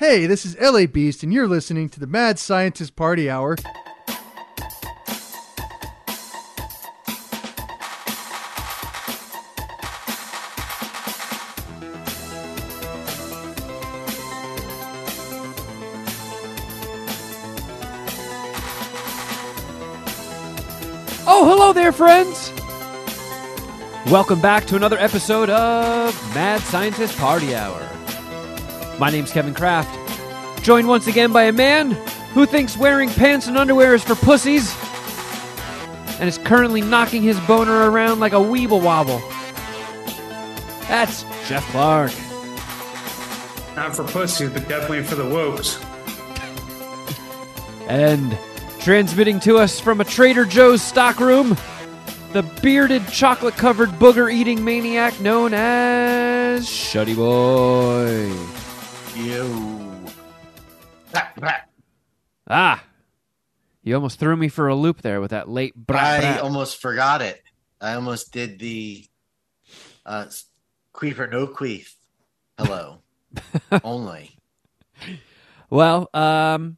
Hey, this is LA Beast, and you're listening to the Mad Scientist Party Hour. Oh, hello there, friends! Welcome back to another episode of Mad Scientist Party Hour. My name's Kevin Kraft, joined once again by a man who thinks wearing pants and underwear is for pussies and is currently knocking his boner around like a weeble wobble. That's Geoff Clark. Not for pussies, but definitely for the wokes. And transmitting to us from a Trader Joe's stockroom, the bearded, chocolate covered, booger eating maniac known as Shuddy Boy. You. Brat, brat. Ah, you almost threw me for a loop there with that late brat. I almost forgot it. I almost did the uh, queef or no queef. Hello. Only. Well, um,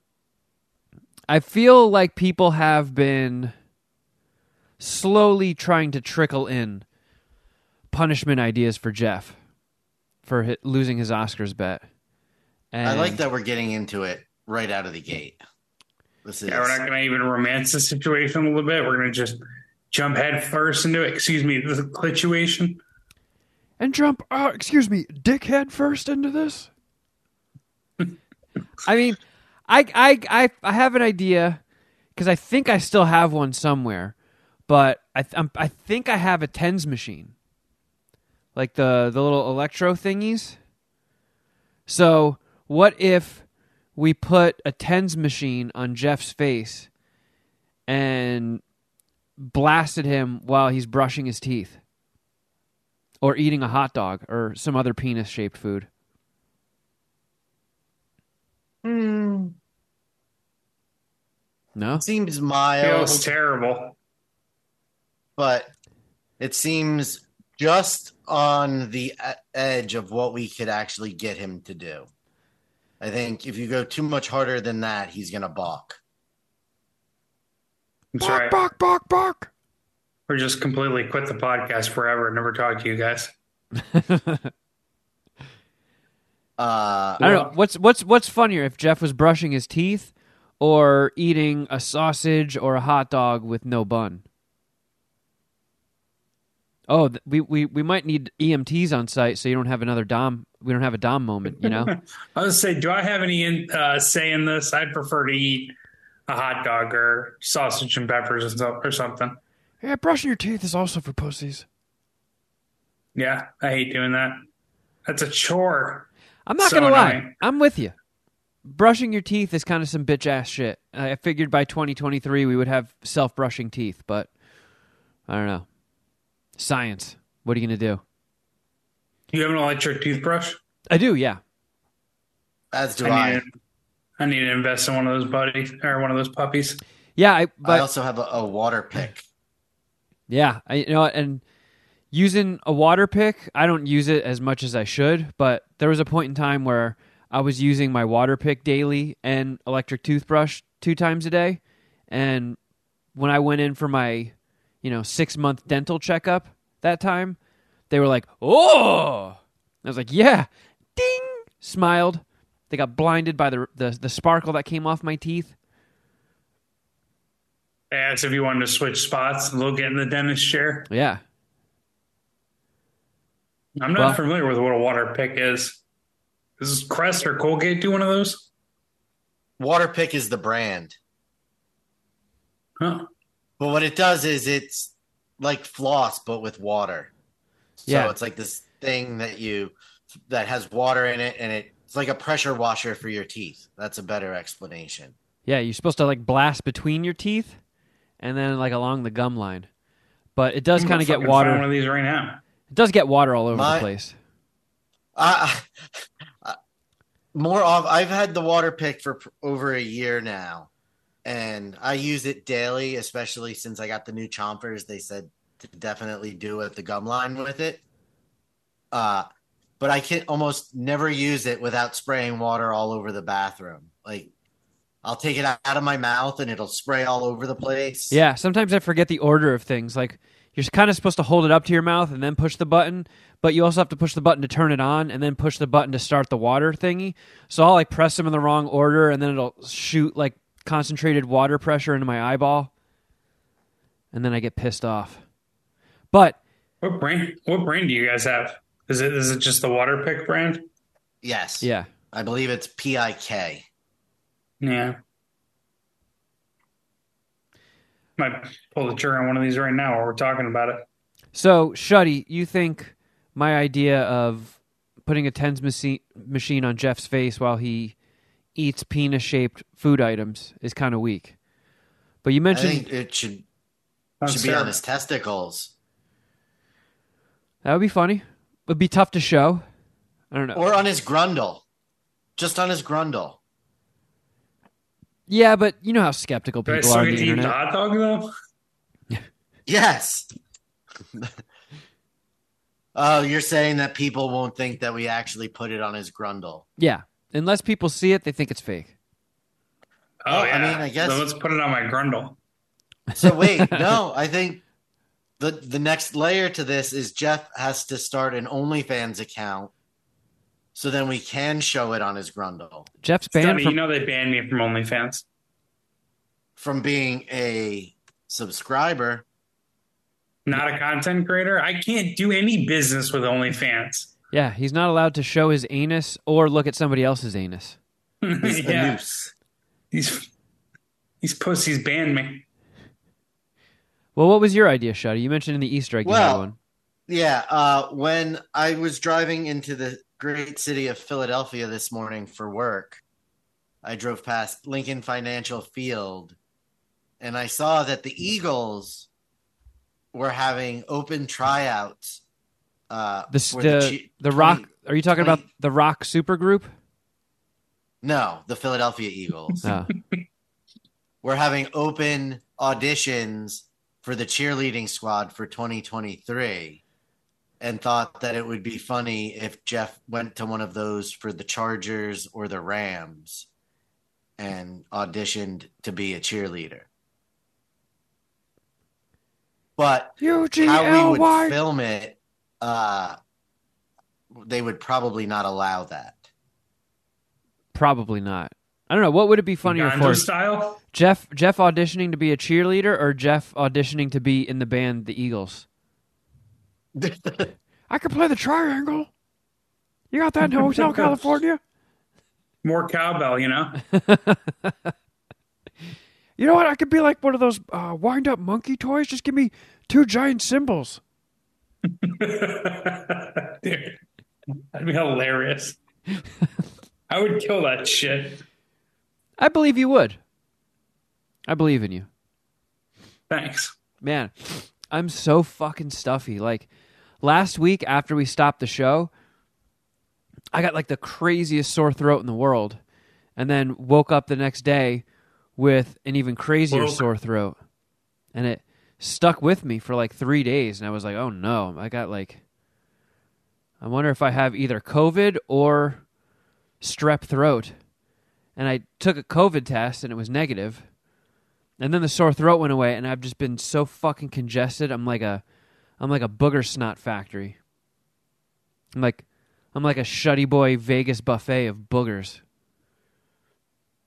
I feel like people have been slowly trying to trickle in punishment ideas for Geoff for hi losing his Oscars bet. And I like that we're getting into it right out of the gate. This is Yeah, we're not going to even romance the situation a little bit. We're going to just jump head first into it. Excuse me, the situation. and jump. Uh, excuse me, dickhead first into this. I mean, I I I I have an idea because I think I still have one somewhere, but I th- I'm, I think I have a TENS machine, like the the little electro thingies. So what if we put a TENS machine on Geoff's face and blasted him while he's brushing his teeth? or eating a hot dog or some other penis shaped food. Hmm, No? seems mild, Feels terrible. but it seems just on the edge of what we could actually get him to do. I think if you go too much harder than that, he's going to balk. That's right. bark, bark, bark. Or just completely quit the podcast forever and never talk to you guys. Uh, I don't know. What's what's what's funnier if Geoff was brushing his teeth or eating a sausage or a hot dog with no bun? Oh, th- we, we, we might need EMTs on site so you don't have another dom. We don't have a dom moment, you know. I was say, do I have any in, uh, say in this? I'd prefer to eat a hot dog or sausage and peppers or something. yeah, brushing your teeth is also for pussies. Yeah, I hate doing that. That's a chore. I'm not So gonna lie. I'm with you. Brushing your teeth is kind of some bitch ass shit. I figured by 2023 we would have self brushing teeth, but I don't know. Science. What are you gonna do? You have an electric toothbrush? I do, yeah. as do I I. need, to, I need to invest in one of those buddies or one of those puppies. Yeah, I I also have a, a water pick. yeah, I you know and using a water pick, I don't use it as much as I should, but there was a point in time where I was using my water pick daily and electric toothbrush two times a day, and when I went in for my, you know, six month dental checkup that time, they were like, "Oh," I was like, "Yeah," ding, smiled. They got blinded by the the, the sparkle that came off my teeth. They asked if you wanted to switch spots. They'll get in the dentist chair. Yeah, I'm not Well- familiar with what a water pick is. Does Crest or Colgate do one of those? Waterpik is the brand. Huh. But what it does is it's like floss, but with water. So Yeah. it's like this thing that you that has water in it, and it, it's like a pressure washer for your teeth. That's a better explanation. Yeah, you're supposed to like blast between your teeth and then like along the gum line. But it does kind of get fucking find one water. of these right now. It does get water all over My- the place. I, I, more off. I've had the water pick for pr- over a year now, and I use it daily, especially since I got the new chompers. They said to definitely do it the gum line with it. Uh, but I can almost never use it without spraying water all over the bathroom. Like I'll take it out of my mouth and it'll spray all over the place. Yeah, sometimes I forget the order of things. Like you're kind of supposed to hold it up to your mouth and then push the button, but you also have to push the button to turn it on and then push the button to start the water thingy. So I'll like press them in the wrong order and then it'll shoot like concentrated water pressure into my eyeball. And then I get pissed off. But What brand? What brand do you guys have? Is it is it just the Waterpik brand? Yes. yeah, I believe it's PIK. Yeah. Might pull the trigger on one of these right now while we're talking about it. So, Shuddy, you think my idea of putting a TENS machine machine on Geoff's face while he eats penis shaped food items is kind of weak. But you I mentioned think it should oh, should be fair. on his testicles that would be funny. Would be tough to show. I don't know. or on his grundle. Just on his grundle. yeah, but you know how skeptical Do I people still are on get the to the internet. hot dog though? Yes. oh, you're saying that people won't think that we actually put it on his grundle. Yeah, unless people see it, they think it's fake. Oh, I yeah. mean, I guess- So let's put it on my grundle. So wait, no, I think the the next layer to this is Geoff has to start an OnlyFans account, so then we can show it on his grundle Geoff's banned Stunny, from you know they banned me from OnlyFans. from being a subscriber. Not a content creator. I can't do any business with OnlyFans. Yeah. He's not allowed to show his anus or look at somebody else's anus. His yeah, anus. these these pussies banned me. Well, what was your idea, Shuddy? You mentioned in the Easter egg you Well, one. Yeah, uh, when I was driving into the great city of Philadelphia this morning for work, I drove past Lincoln Financial Field and I saw that the Eagles were having open tryouts. Uh, The the, the 20 rock. Are you talking 20 about the Rock Supergroup? No, the Philadelphia Eagles. Oh. We're having open auditions for the cheerleading squad for 2023 and thought that it would be funny if Geoff went to one of those for the Chargers or the Rams and auditioned to be a cheerleader. But U G how we would film it, uh, they would probably not allow that. Probably not. I don't know. What would it be funnier Gonzo for? style. Geoff Geoff auditioning to be a cheerleader or Geoff auditioning to be in the band the Eagles? I could play the triangle. You got that in Hotel California? More cowbell, you know. You know what? I could be like one of those uh, wind up monkey toys. Just give me two giant cymbals. Dude, that'd be hilarious. I would kill that shit. I believe you would. I believe in you. Thanks. Man, I'm so fucking stuffy. Like last week after we stopped the show, I got like the craziest sore throat in the world. And then woke up the next day with an even crazier Woke. sore throat. And it stuck with me for like 3 days and I was like, "Oh no, I got like I wonder if I have either COVID or strep throat." And I took a COVID test and it was negative. And then the sore throat went away, and I've just been so fucking congested. I'm like a, I'm like a booger snot factory. I'm like, I'm like a shutty boy Vegas buffet of boogers.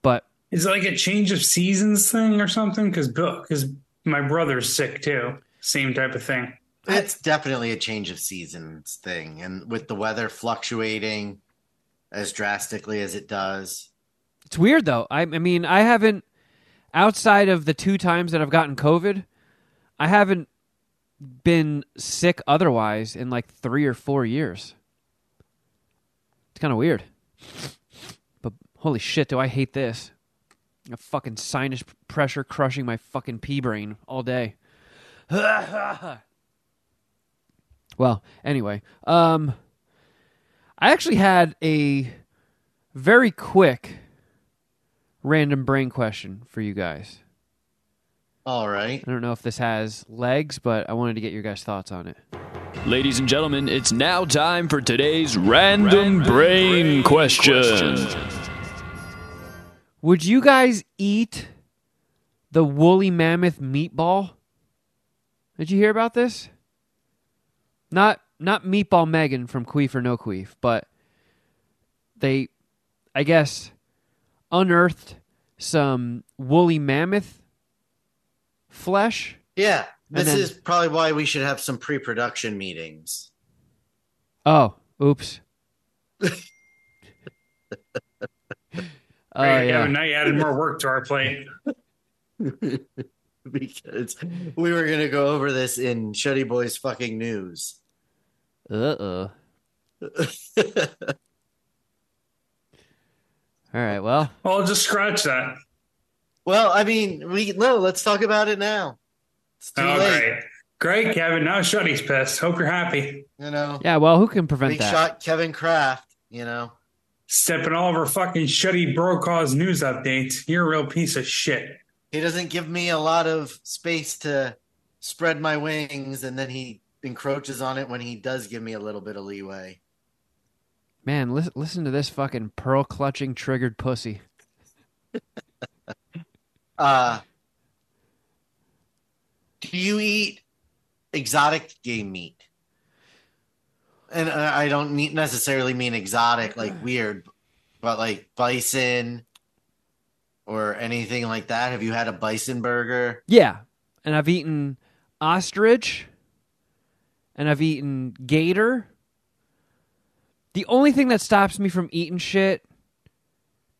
But Is it like a change of seasons thing or something? Because because my brother's sick too. Same type of thing. It's definitely a change of seasons thing. And with the weather fluctuating as drastically as it does, it's weird though. I, I mean, I haven't, outside of the two times that I've gotten COVID, I haven't been sick otherwise in like three or four years. It's kind of weird. But holy shit, do I hate this. A fucking sinus pressure crushing my fucking pea brain all day. well, anyway, um I actually had a very quick random brain question for you guys. all right. I don't know if this has legs, but I wanted to get your guys' thoughts on it. Ladies and gentlemen, it's now time for today's random, brain, question. Would you guys eat the woolly mammoth meatball? Did you hear about this? Not not meatball Megan from Queef or No Queef, but they, I guess, unearthed some woolly mammoth flesh. Yeah, this then- is probably why we should have some pre-production meetings. Oh, oops. oh Right, yeah. Now you added more work to our plate. because we were gonna go over this in Shuddy Boys fucking news. Uh oh. All right. Well, I'll just scratch that. well, I mean, we no. Let's talk about it now. It's too Oh, late. great. Great, Kevin. Now Shuddy's pissed. Hope you're happy. You know, yeah. Well, who can prevent big that? shot Kevin Kraft. You know, Stepping all over fucking Shuddy Brokaw's news updates. You're a real piece of shit. he doesn't give me a lot of space to spread my wings, and then he encroaches on it when he does give me a little bit of leeway. Man, listen, listen to this fucking pearl clutching triggered pussy. Uh, do you eat exotic game meat? And uh, I don't mean, necessarily mean exotic, like weird, but like bison or anything like that. Have you had a bison burger? Yeah, and I've eaten ostrich, and I've eaten gator. The only thing that stops me from eating shit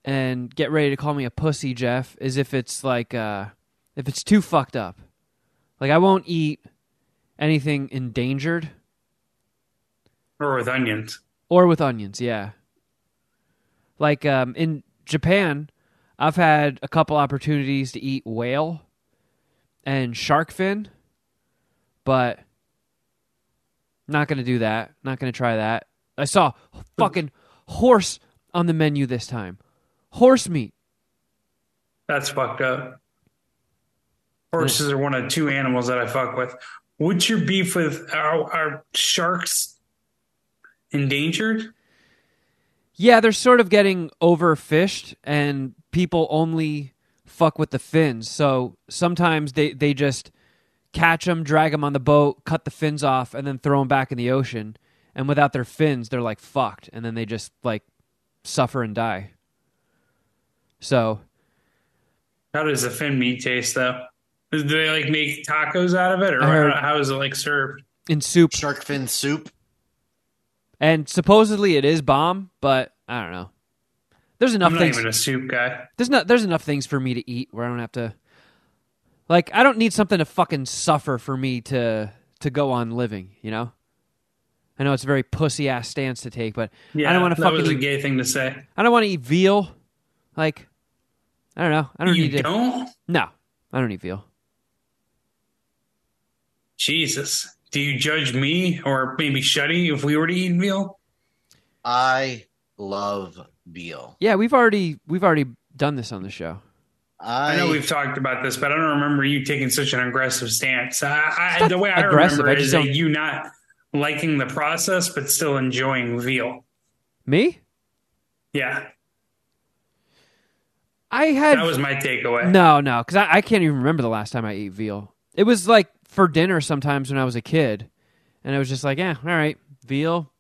and get ready to call me a pussy, Geoff, is if it's like uh if it's too fucked up. Like I won't eat anything endangered Or with onions. or with onions, yeah. Like um in Japan, I've had a couple opportunities to eat whale and shark fin, but not going to do that. Not going to try that. I saw fucking horse on the menu this time. Horse meat. That's fucked up. Horses are one of two animals that I fuck with. What's your beef with are sharks endangered? Yeah, they're sort of getting overfished, and people only fuck with the fins. So sometimes they, they just catch them, drag them on the boat, cut the fins off, and then throw them back in the ocean. And without their fins, they're like fucked, and then they just like suffer and die. So How does the fin meat taste though? Do they like make tacos out of it, or heard- how, how is it like served? in soup, Shark fin soup? And supposedly it is bomb, but I don't know. There's enough I'm not things. even a soup guy. there's not there's enough things for me to eat where I don't have to like I don't need something to fucking suffer for me to to go on living, you know? I know it's a very pussy ass stance to take, but Yeah, I don't want to that fucking was a gay thing to say. I don't want to eat veal. Like I don't know. I don't you need to don't? No. I don't eat veal. Jesus. Do you judge me or maybe Shuddy if we were to eat veal? I love veal. Yeah, we've already we've already done this on the show. I, I know we've talked about this, but I don't remember you taking such an aggressive stance. I, I, the way I aggressive, remember I just is that don't- you not liking the process, but still enjoying veal. Me? Yeah, I had that was my takeaway. No, no, because I, I can't even remember the last time I ate veal. It was like for dinner sometimes when I was a kid, and I was just like, "Yeah, all right, veal.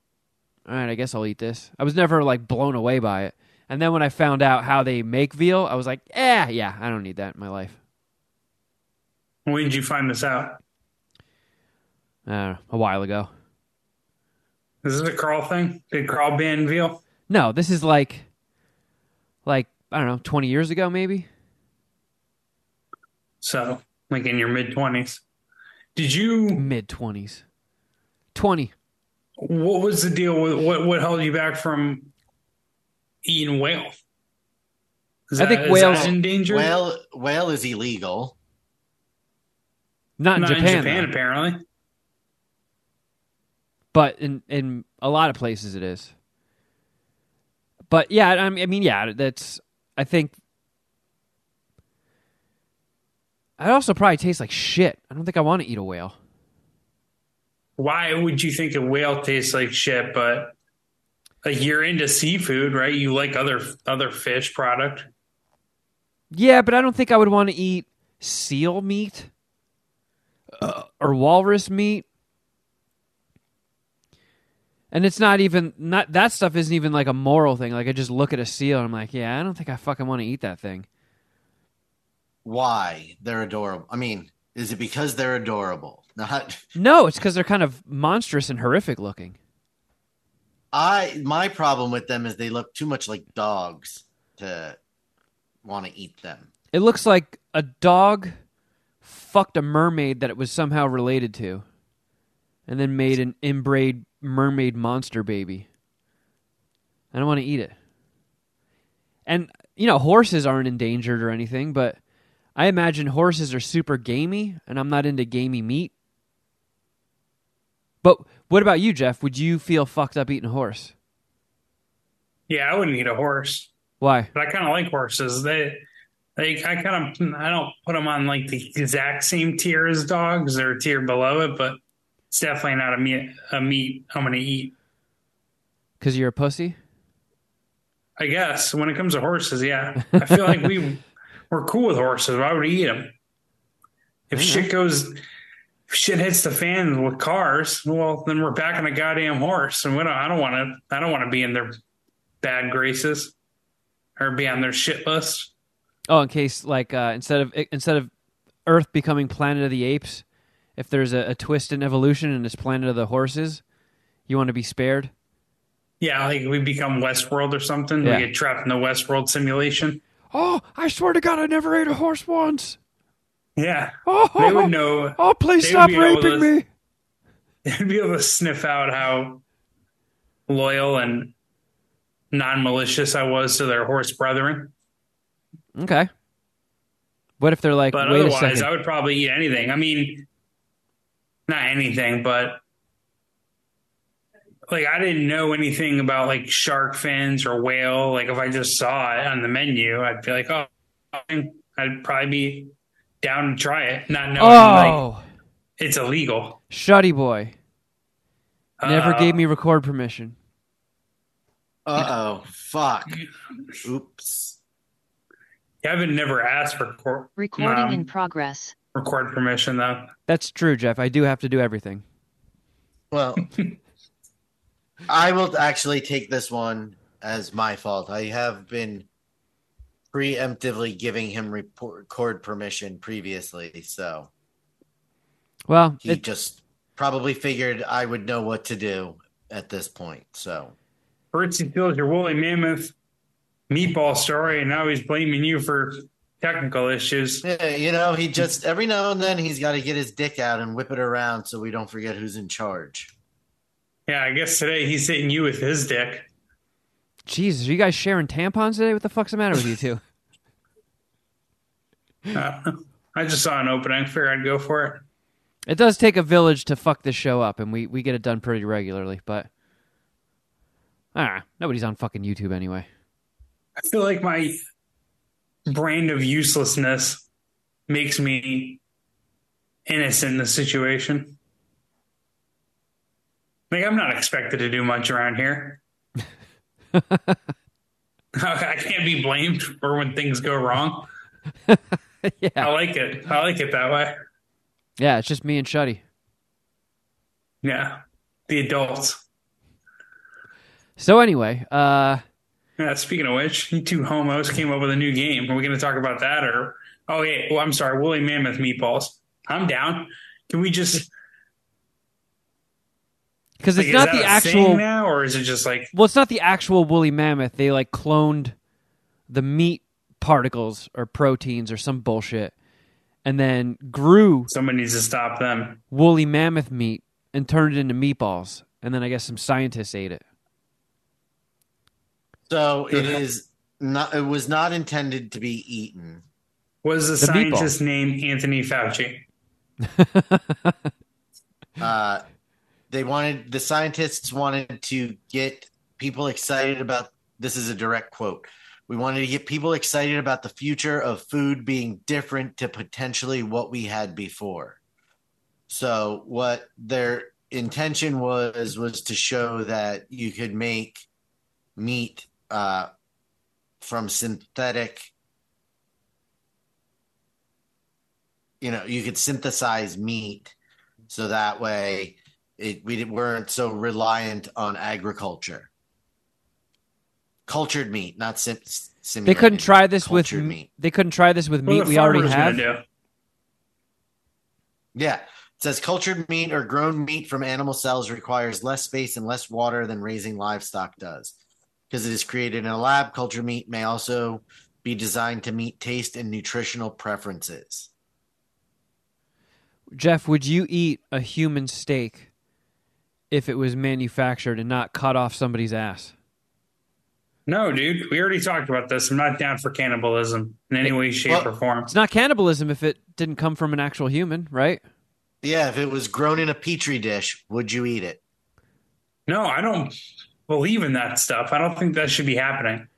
All right, I guess I'll eat this." I was never like blown away by it. And then when I found out how they make veal, I was like, "Yeah, yeah, I don't need that in my life." When did you find this out? I a while ago. Is this a Carl thing? Did Carl ban veal? No, this is like, like I don't know, twenty years ago maybe. So, like in your mid twenties, did you? Mid twenties, twenty. What was the deal with what? What held you back from eating whale? Is I think whales- that endangered. whale whale is illegal. Not in Not Japan, in Japan, apparently. but in in a lot of places it is. But yeah, I mean, yeah, that's. I think. It also probably tastes like shit. I don't think I want to eat a whale. why would you think a whale tastes like shit? But like you're into seafood, right? You like other other fish product. Yeah, but I don't think I would want to eat seal meat uh, or walrus meat. And it's not even not that stuff isn't even like a moral thing. Like I just look at a seal and I'm like, yeah, I don't think I fucking want to eat that thing. Why they're adorable? I mean, is it because they're adorable? Not No, it's because they're kind of monstrous and horrific looking. I. My problem with them is they look too much like dogs to want to eat them. It looks like a dog fucked a mermaid that it was somehow related to, and then made an inbred mermaid monster baby. I don't want to eat it. And you know, horses aren't endangered or anything, but I imagine horses are super gamey, and I'm not into gamey meat. But what about you, Geoff? Would you feel fucked up eating a horse? Yeah, I wouldn't eat a horse, Why? but I kind of like horses. They, they, I kind of, I don't put them on like the exact same tier as dogs. They're a tier below it, but it's definitely not a meat, a meat I'm going to eat. Because you're a pussy? I guess when it comes to horses, yeah, I feel like we we're cool with horses. Why would we eat them? If shit goes, if shit hits the fan with cars, well, then we're back on a goddamn horse, and we don't. I don't want to. I don't want to be in their bad graces or be on their shit list. Oh, in case like uh, instead of instead of Earth becoming Planet of the Apes, if there's a, a twist in evolution and it's Planet of the Horses, you want to be spared. Yeah, like we become Westworld or something. Yeah. We get trapped in the Westworld simulation. Oh, I swear to God, I never ate a horse once. Yeah, Oh, they would know. Oh, please stop would be able raping to- me. They'd be able to sniff out how loyal and non-malicious I was to their horse brethren. Okay. What if they're like, But wait a otherwise, second? I would probably eat anything. I mean, not anything, but like I didn't know anything about like shark fins or whale. Like if I just saw it on the menu, I'd be like, oh, I'd probably be down to try it, not knowing like oh, it's illegal. Shuddy boy never Uh, gave me record permission. Uh oh, fuck. Oops. Kevin never asked for record, Recording um, in progress. record permission though. That's true, Geoff. I do have to do everything. Well, I will actually take this one as my fault. I have been preemptively giving him report, record permission previously, so Well, he it, just probably figured I would know what to do at this point. So Fritzy tells your woolly mammoth meatball story, and now he's blaming you for technical issues. yeah, you know, he just every now and then he's got to get his dick out and whip it around so we don't forget who's in charge. Yeah, I guess today he's hitting you with his dick. Jesus, are you guys sharing tampons today? What the fuck's the matter with you two? Uh, I just saw an opening. Figured I'd go for it. It does take a village to fuck this show up, and we, we get it done pretty regularly, but ah, nobody's on fucking YouTube anyway. I feel like my brand of uselessness makes me innocent in the situation. Like I'm not expected to do much around here. I can't be blamed for when things go wrong. yeah. I like it. I like it that way. yeah, it's just me and Shuddy. Yeah, the adults. So anyway, uh, Yeah, speaking of which, you two homos came up with a new game. Are we going to talk about that or? Oh, yeah. Well, I'm sorry. Woolly mammoth meatballs. I'm down. Can we just? Because Like, it's is not that the a actual. saying now, or is it just like? Well, it's not the actual woolly mammoth. They like cloned the meat particles or proteins or some bullshit, and then grew Someone needs to stop them. woolly mammoth meat and turned it into meatballs. And then I guess some scientists ate it. So it is not. It was not intended to be eaten. Was the, The meatball. scientist named Anthony Fauci? Uh, they wanted the scientists wanted to get people excited about. This is a direct quote. We wanted to get people excited about the future of food being different to potentially what we had before. So what they're intention was was to show that you could make meat uh, from synthetic. You know, you could synthesize meat, so that way it, we weren't so reliant on agriculture. Cultured meat, not sim- They couldn't try this with cultured m- meat. they couldn't try this with What meat we already have. Yeah. It says cultured meat or grown meat from animal cells requires less space and less water than raising livestock does. Because it is created in a lab, cultured meat may also be designed to meet taste and nutritional preferences. Geoff, would you eat a human steak if it was manufactured and not cut off somebody's ass? No, dude, we already talked about this. I'm not down for cannibalism in any way, shape, Well- or form. It's not cannibalism if it didn't come from an actual human, right? Yeah, if it was grown in a petri dish, would you eat it? No, I don't believe in that stuff. I don't think that should be happening.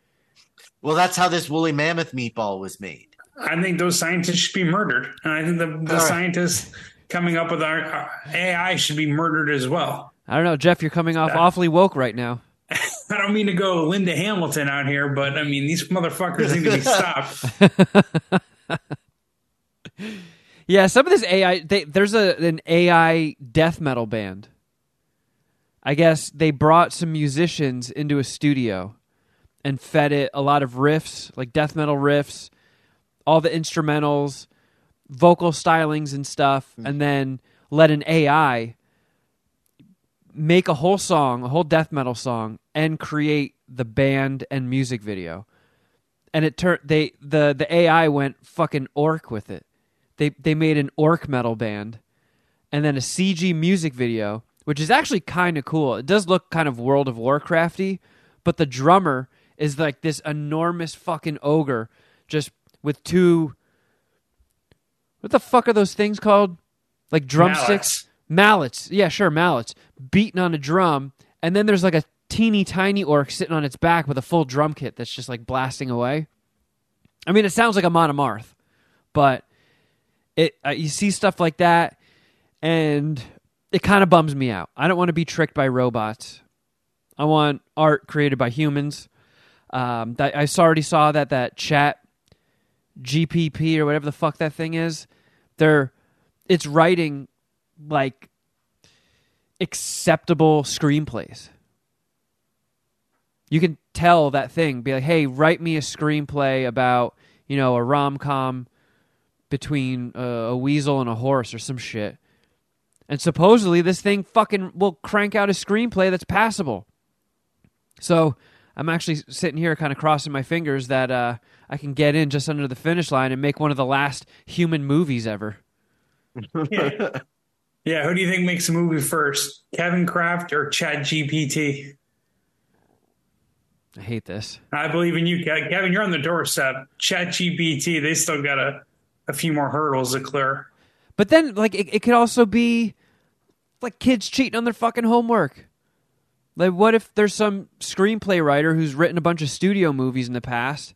Well, that's how this woolly mammoth meatball was made. I think those scientists should be murdered, and I think the, the All right. scientists coming up with our, our AI should be murdered as well. I don't know, Geoff. You're coming off uh, awfully woke right now. I don't mean to go Linda Hamilton out here, but I mean these motherfuckers need to be stopped. Yeah, some of this AI. They, there's a an AI death metal band. I guess they brought some musicians into a studio and fed it a lot of riffs, like death metal riffs, all the instrumentals, vocal stylings and stuff, hmm. and then let an AI make a whole song, a whole death metal song, and create the band and music video. And it turned they the the AI went fucking orc with it. They they made an orc metal band, and then a CG music video, which is actually kind of cool. It does look kind of World of Warcrafty, but the drummer is like this enormous fucking ogre, just with two. What the fuck are those things called? Like drumsticks, mallets. Yeah, sure, mallets beating on a drum, and then there's like a teeny tiny orc sitting on its back with a full drum kit that's just like blasting away. I mean, it sounds like Amon Amarth, but it uh, you see stuff like that, and it kind of bums me out. I don't want to be tricked by robots. I want art created by humans. Um, that I already saw that that chat GPT or whatever the fuck that thing is. They're it's writing like acceptable screenplays. You can tell that thing, be like, "Hey, write me a screenplay about you know a rom com between uh, a weasel and a horse or some shit." And supposedly, this thing fucking will crank out a screenplay that's passable. So I'm actually sitting here, kind of crossing my fingers that uh, I can get in just under the finish line and make one of the last human movies ever. Yeah. Yeah, who do you think makes a movie first, Kevin Kraft or Chad GPT? I hate this. I believe in you, Kevin. You're on the doorstep. Chat GPT, they still got a, a few more hurdles to clear. But then, like, it, it could also be like kids cheating on their fucking homework. Like, what if there's some screenplay writer who's written a bunch of studio movies in the past,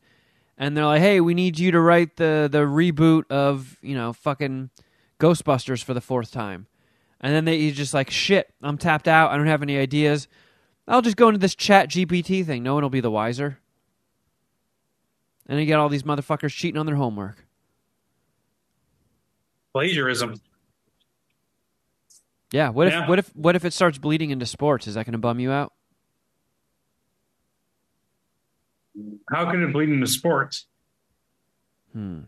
and they're like, "Hey, we need you to write the the reboot of you know fucking Ghostbusters for the fourth time," and then they he's just like, "Shit, I'm tapped out. I don't have any ideas. I'll just go into this Chat GPT thing. No one will be the wiser." And you get all these motherfuckers cheating on their homework. Plagiarism. Yeah. What if Yeah. what if what if it starts bleeding into sports? Is that going to bum you out? How can it bleed into sports? Hmm.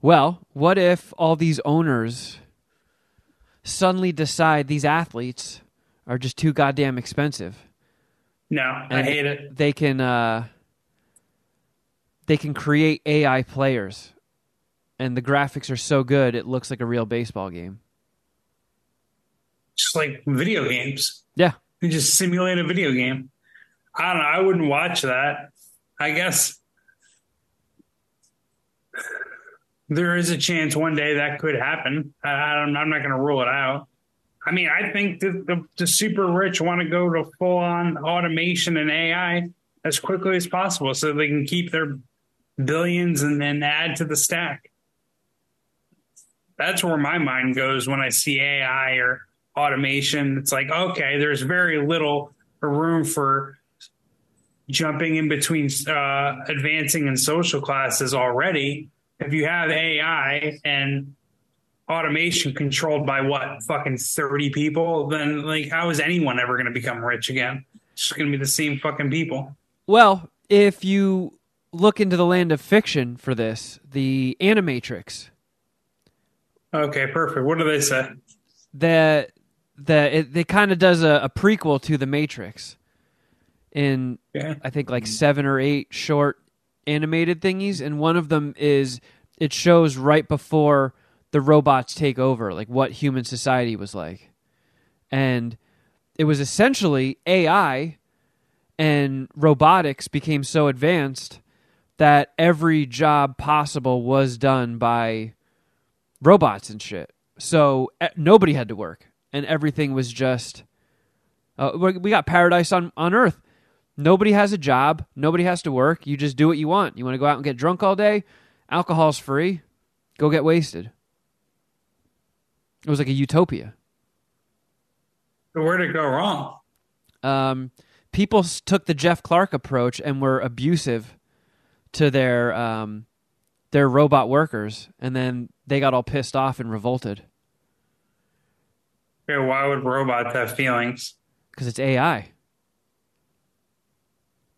Well, what if all these owners suddenly decide these athletes are just too goddamn expensive? No, I hate it. They can uh, they can create AI players, and the graphics are so good it looks like a real baseball game. Just like video games. Yeah, You just simulate a video game. I don't know. I wouldn't watch that. I guess there is a chance one day that could happen. I, I'm not going to rule it out. I mean, I think the, the, the super rich want to go to full on automation and AI as quickly as possible so they can keep their billions and then add to the stack. That's where my mind goes when I see AI or automation. It's like, okay, there's very little room for jumping in between uh, advancing in social classes already. If you have AI and automation controlled by what fucking 30 people, then like, how is anyone ever going to become rich again? It's just going to be the same fucking people. Well, if you look into the land of fiction for this, the Animatrix, Okay, perfect. What do they say? that that it, it kind of does a, a prequel to the Matrix in Yeah. I think like seven or eight short animated thingies, and one of them is it shows right before the robots take over, like what human society was like, and it was essentially AI and robotics became so advanced that every job possible was done by robots and shit. So nobody had to work, and everything was just. Uh, we we got paradise on on Earth. Nobody has a job. Nobody has to work. You just do what you want. You want to go out and get drunk all day? Alcohol's free. Go get wasted. It was like a utopia. So where'd it go wrong? Um, people took the Geoff Clark approach and were abusive to their um, their robot workers, and then they got all pissed off and revolted Okay, why would robots have feelings? because it's AI.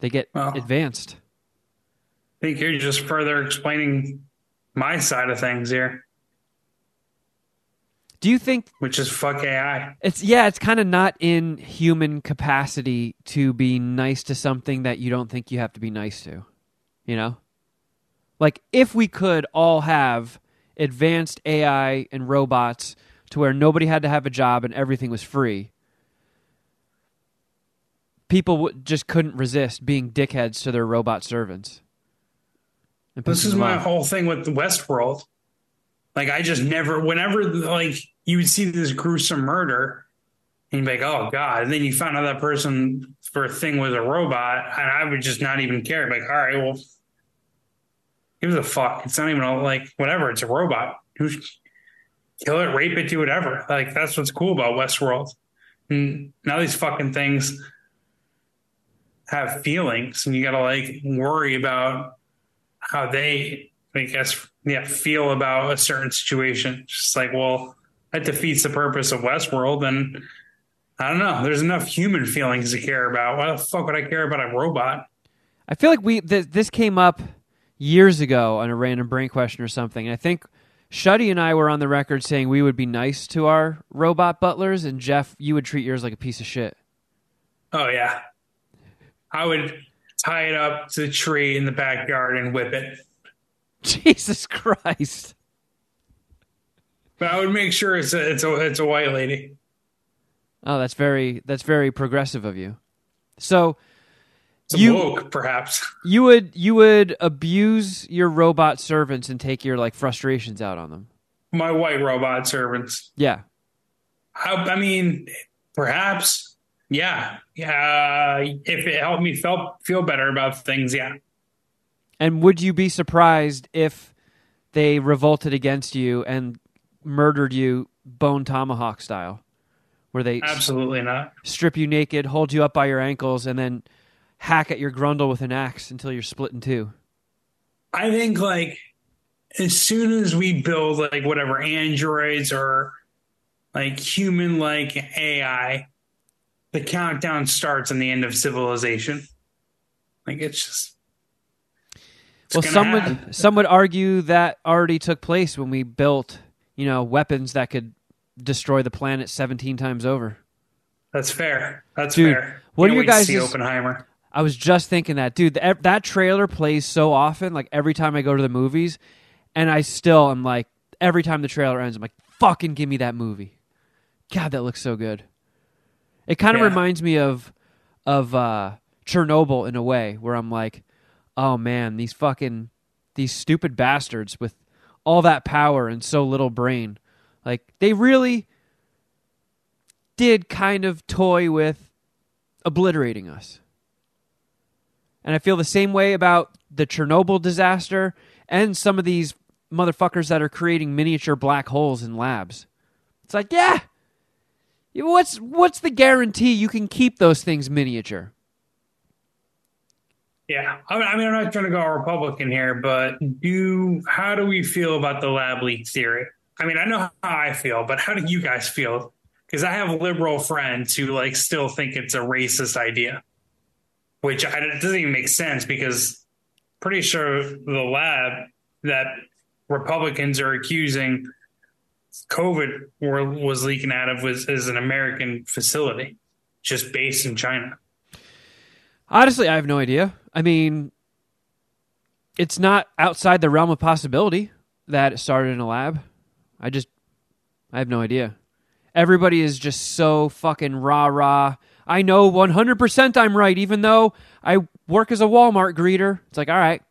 They get Well. advanced. I think you're just further explaining my side of things here, Do you think which is fuck AI. It's yeah, it's kind of not in human capacity to be nice to something that you don't think you have to be nice to. You know? Like if we could all have advanced AI and robots to where nobody had to have a job and everything was free, people w- just couldn't resist being dickheads to their robot servants. This is my off. whole thing with Westworld. Like I just never, whenever like you would see this gruesome murder, and you'd be like, "Oh God!" and then you found out that person for a thing was a robot, and I would just not even care. Like, all right, well, give a fuck. It's not even like whatever. It's a robot. Kill it, rape it, do whatever. Like that's what's cool about Westworld. And now these fucking things have feelings, and you gotta like worry about how they, I guess, yeah, feel about a certain situation. Just like, well, that defeats the purpose of Westworld. And I don't know. There's enough human feelings to care about. Why the fuck would I care about a robot? I feel like we th- this came up years ago on a random brain question or something. And I think Shuddy and I were on the record saying we would be nice to our robot butlers, and Geoff, you would treat yours like a piece of shit. Oh yeah, I would tie it up to the tree in the backyard and whip it. Jesus Christ! But I would make sure it's a it's a it's a white lady. Oh, that's very that's very progressive of you. So It's You- woke, perhaps. you would you would abuse your robot servants and take your like frustrations out on them. My white robot servants. Yeah. I, I mean, perhaps, yeah, yeah. If it helped me felt feel better about things, yeah. And would you be surprised if they revolted against you and murdered you bone tomahawk style? Where they Absolutely not. strip you naked, hold you up by your ankles, and then hack at your grundle with an axe until you're split in two. I think like as soon as we build like whatever androids or like human like AI, the countdown starts on the end of civilization. Like it's just it's well, some happen. would some would argue that already took place when we built, you know, weapons that could destroy the planet 17 times over. That's fair. That's Dude, fair. what Can't are you guys see Oppenheimer? I was just thinking that, dude. The, that trailer plays so often, like every time I go to the movies, and I still am like, every time the trailer ends, I'm like, fucking give me that movie. God, that looks so good. It kind of Yeah. reminds me of of uh, Chernobyl in a way, where I'm like, oh man, these fucking these stupid bastards with all that power and so little brain, like they really did kind of toy with obliterating us. And I feel the same way about the Chernobyl disaster and some of these motherfuckers that are creating miniature black holes in labs. It's like, yeah, What's what's the guarantee you can keep those things miniature? Yeah, I mean, I'm not trying to go Republican here, but do how do we feel about the lab leak theory? I mean, I know how I feel, but how do you guys feel? Because I have liberal friends who like still think it's a racist idea, which I, doesn't even make sense because pretty sure the lab that Republicans are accusing COVID were, was leaking out of was is an American facility, just based in China. Honestly, I have no idea. I mean, it's not outside the realm of possibility that it started in a lab. I just, I have no idea. Everybody is just so fucking rah rah. I know 100% I'm right, even though I work as a Walmart greeter. It's like, all right.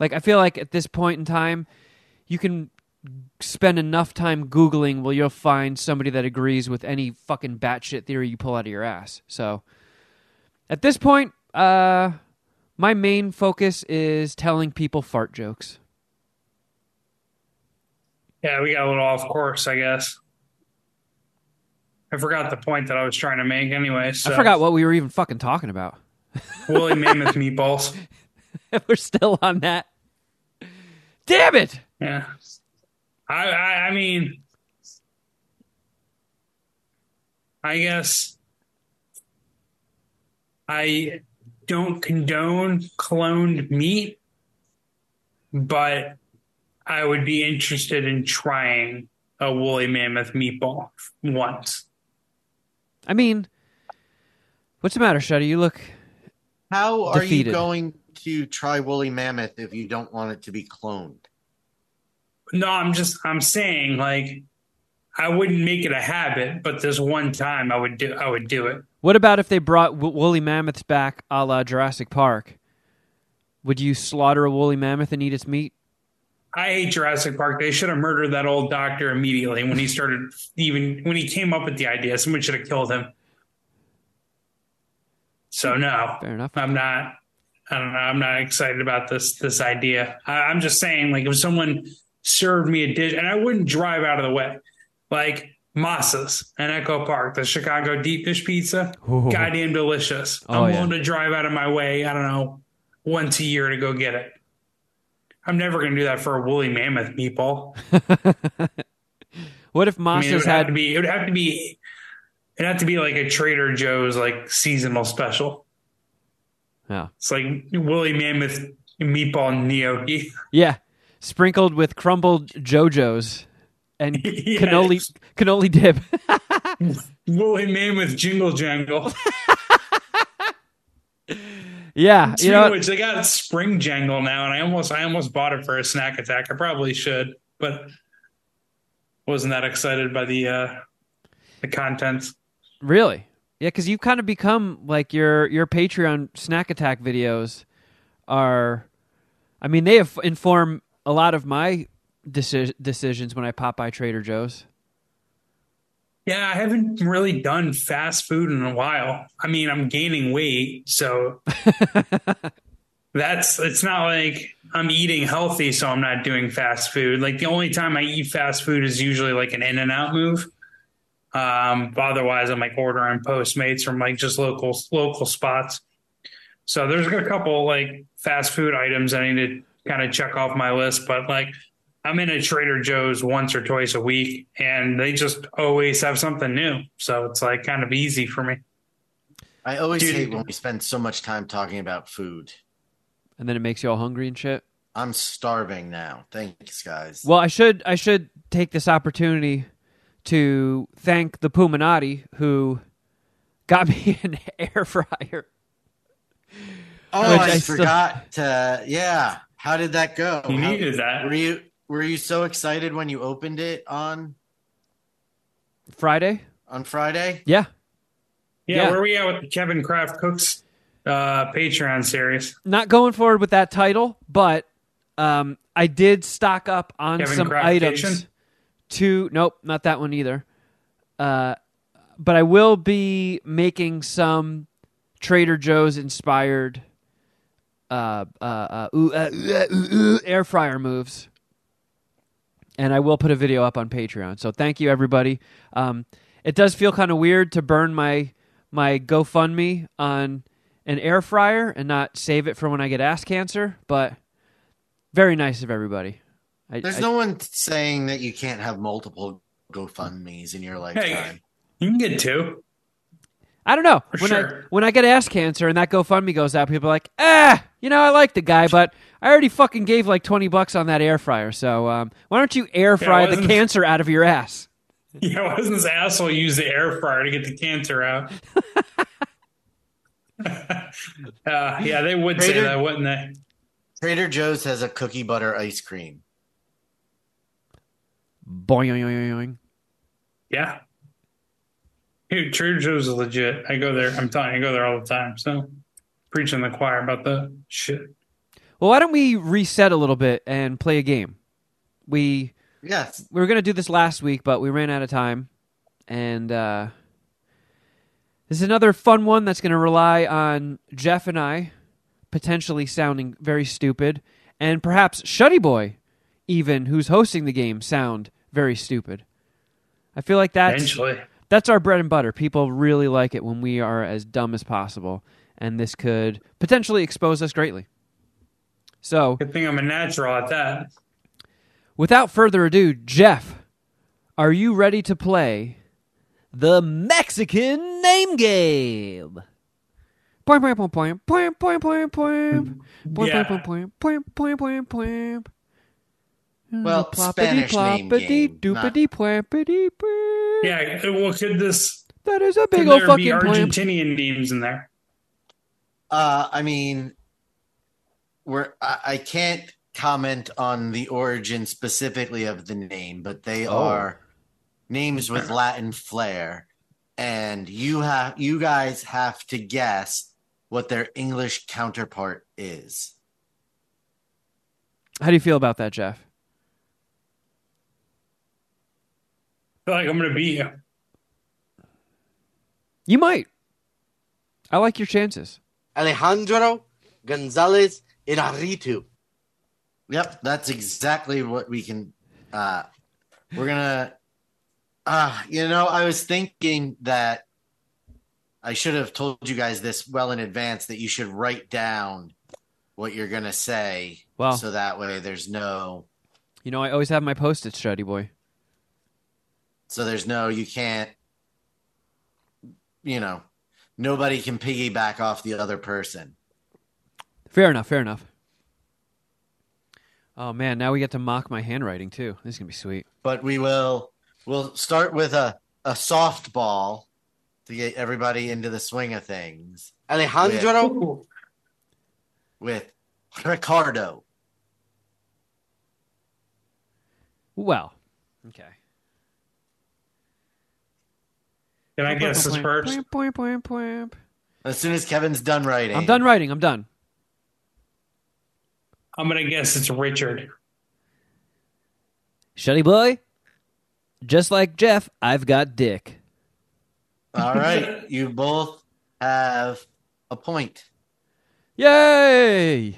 Like, I feel like at this point in time, you can spend enough time Googling where you'll find somebody that agrees with any fucking batshit theory you pull out of your ass. So, at this point, uh, my main focus is telling people fart jokes. Yeah, we got a little off course, I guess. I forgot the point that I was trying to make anyway. So. I forgot what we were even fucking talking about. Woolly mammoth meatballs. we're still on that. Damn it! Yeah. I, I I mean I guess I don't condone cloned meat, but I would be interested in trying a woolly mammoth meatball once. I mean, what's the matter, Shuddy? You look. How are Defeated. you going to try woolly mammoth if you don't want it to be cloned? No, I'm just I'm saying like I wouldn't make it a habit, but this one time I would do I would do it. What about if they brought woolly mammoths back a la Jurassic Park? Would you slaughter a woolly mammoth and eat its meat? I hate Jurassic Park. They should have murdered that old doctor immediately when he started even when he came up with the idea. Someone should have killed him. So no, Fair enough. I'm not. I don't know. I'm not excited about this this idea. I, I'm just saying, like, if someone served me a dish, and I wouldn't drive out of the way, like Masa's and Echo Park, the Chicago deep dish pizza, Ooh. goddamn delicious. Oh, I'm yeah. willing to drive out of my way. I don't know, once a year to go get it. I'm never going to do that for a woolly mammoth meatball. What if I mean, it Masa's would have had to be. It would have to be. It'd have to be like a Trader Joe's like seasonal special. Yeah. It's like woolly mammoth meatball gnocchi. Yeah, sprinkled with crumbled Joe-Joe's and Yes. cannoli cannoli dip. Woolly with jingle jangle. yeah, you know, which, they got spring jangle now, and I almost, I almost bought it for a snack attack. I probably should, but wasn't that excited by the uh the contents. really, yeah, because you've kind of become like your your Patreon snack attack videos are. I mean, they have inform a lot of my deci- decisions when I pop by Trader Joe's. Yeah, I haven't really done fast food in a while. I mean, I'm gaining weight, so that's it's not like I'm eating healthy, so I'm not doing fast food. Like the only time I eat fast food is usually like an In-N-Out move. Um, but otherwise, I'm like ordering Postmates from like just local local spots. So there's a couple like fast food items I need to kind of check off my list, but like I'm in a Trader Joe's once or twice a week, and they just always have something new. So it's like kind of easy for me. I always Dude. hate when we spend so much time talking about food. and then it makes you all hungry and shit. I'm starving now. Thanks, guys. Well, I should I should take this opportunity to thank the Puminati who got me an air fryer. oh, which I, I still- forgot to. Yeah, how did that go? You How- needed that. Were you were you so excited when you opened it on Friday? on Friday? Yeah. Yeah, Yeah. where are we at with the Kevin Kraft Cooks uh, Patreon series? Not going forward with that title, but um, I did stock up on Kevin some Kraft items. Kitchen? To nope, not that one either. Uh, but I will be making some Trader Joe's inspired uh, uh, uh, ooh, uh, ooh, ooh, ooh, air fryer moves. And I will put a video up on Patreon. So thank you, everybody. Um, it does feel kind of weird to burn my my GoFundMe on an air fryer and not save it for when I get ass cancer. But very nice of everybody. I, There's I- no one saying that you can't have multiple GoFundMe's in your lifetime. Hey, you can get two. I don't know. For when I when I get ass cancer and that GoFundMe goes out, people are like, ah, you know, I like the guy, but I already fucking gave like twenty bucks on that air fryer. So um, why don't you air fry the cancer out of your ass? Yeah, why doesn't this asshole use the air fryer to get the cancer out? uh, yeah, they would say that, wouldn't they? Trader Joe's has a cookie butter ice cream. Boing. Yeah. Dude, Trader Joe's is legit. I go there. I'm telling you, I go there all the time. So preaching the choir about the shit. Well, why don't we reset a little bit and play a game? We Yes. we were going to do this last week, but we ran out of time. And uh, this is another fun one that's going to rely on Geoff and I potentially sounding very stupid, and perhaps Shuddy Boy, even who's hosting the game, sound very stupid. I feel like that's Eventually. that's our bread and butter. People really like it when we are as dumb as possible, and this could potentially expose us greatly. So, Good thing I'm a natural at that. Without further ado, Geoff, are you ready to play the Mexican name game? Point, point, point, point, point, point, point, point. Point, Yeah. point, point, point, point, point, point. Well, Ploppity, Spanish name ploppity, game, doopity, ploppity, ploppity. Yeah. Well, could this That is a big could old there be fucking plant. Argentinian names in there? Uh, I mean, we're I, I can't comment on the origin specifically of the name, but they Oh. are names with Latin flair, and you have you guys have to guess what their English counterpart is. How do you feel about that, Geoff? I feel like I'm going to beat you. You might. I like your chances. Alejandro Gonzalez Inarritu. Yep, that's exactly what we can. Uh, we're gonna. Uh, you know, I was thinking that I should have told you guys this well in advance that you should write down what you're gonna say, Well- so that way there's no, You know, I always have my post-it Shuddy Boy. so there's no, you can't, you know, nobody can piggyback off the other person. Fair enough. Fair enough. Oh man, now we get to mock my handwriting too. This is gonna be sweet. But we will, we'll start with a a softball to get everybody into the swing of things. Alejandro Ooh. with Ricardo. Well, okay. Can I guess this first? As soon as Kevin's done writing, I'm done writing. I'm done. I'm going to guess it's Richard. Shuddy boy, just like Geoff, I've got dick. All right, you both have a point. Yay!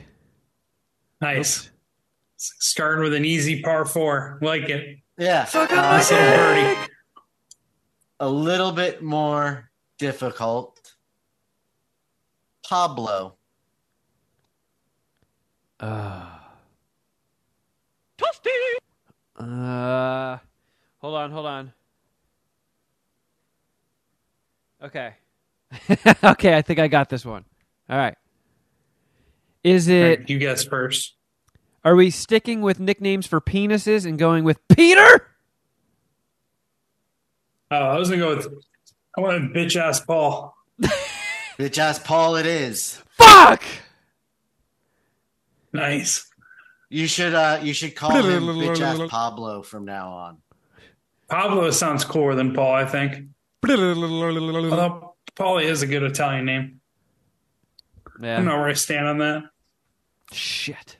Nice. Starting with an easy par four. Like it. Yeah, uh, Nice little birdie. A little bit more difficult. Pablo. Uh, uh, hold on, hold on. Okay. okay, I think I got this one. All right. Is it you guess first. Are we sticking with nicknames for penises and going with Peter? Oh, I was going to go with, I wanted bitch ass Paul. Bitch ass Paul it is. Fuck! Nice. You should uh you should call him bitch ass Pablo from now on. Pablo sounds cooler than Paul, I think. Although Paul is a good Italian name. I don't know where I stand on that. Shit.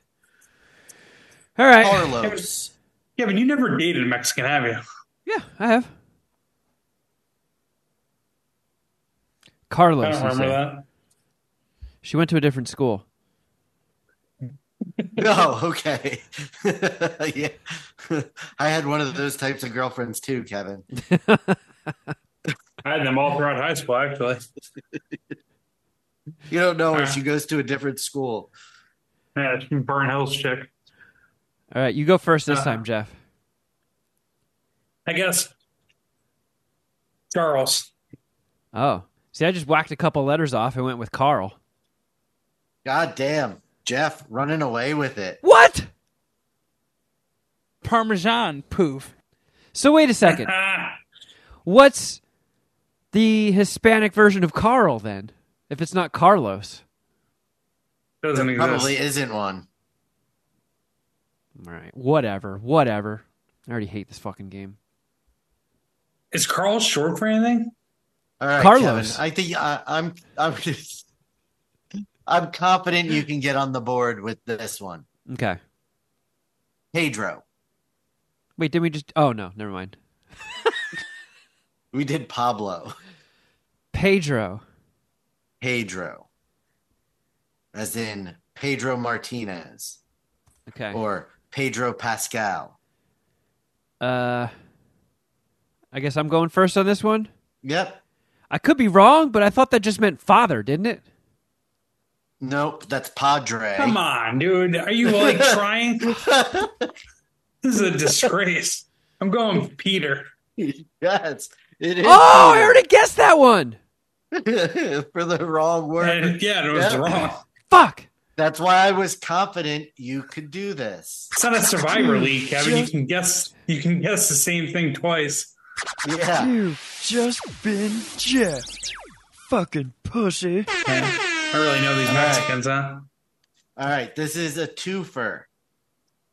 All right. Carlos. Kevin, you never dated a Mexican, have you? Yeah, I have. I Carlos. don't remember that. She went to a different school. Oh, okay. yeah. I had one of those types of girlfriends too, Kevin. I had them all throughout high school, actually. You don't know her. She goes to a different school. Yeah, it's from Burn Hills chick. All right, you go first this Uh, time, Geoff. I guess Charles. Oh, see, I just whacked a couple letters off and went with Carl. God damn, Geoff running away with it. What? Parmesan poof. So wait a second. What's the Hispanic version of Carl then? If it's not Carlos. doesn't exist. Probably isn't one. All right, whatever, whatever. I already hate this fucking game. Is Carl short for anything? All right, Carlos. Kevin. I think I, I'm I'm I'm confident you can get on the board with this one. Okay. Pedro. Wait, did we just? Oh no, never mind. We did Pablo. Pedro. Pedro. As in Pedro Martinez Okay. or Pedro Pascal. Uh, I guess I'm going first on this one. Yep. I could be wrong, but I thought that just meant father, didn't it? Nope, that's Padre. Come on, dude. Are you like trying? This is a disgrace. I'm going Peter. yes, it is. Oh, I already guessed that one. for the wrong uh, word. And, yeah, it was Yeah. wrong. Fuck. That's why I was confident you could do this. It's not a Survivor League, Kevin. You can guess. You can guess the same thing twice. Yeah. You've just been Geoff. Fucking pussy. I really know these All right. Mexicans, huh? All right, this is a twofer.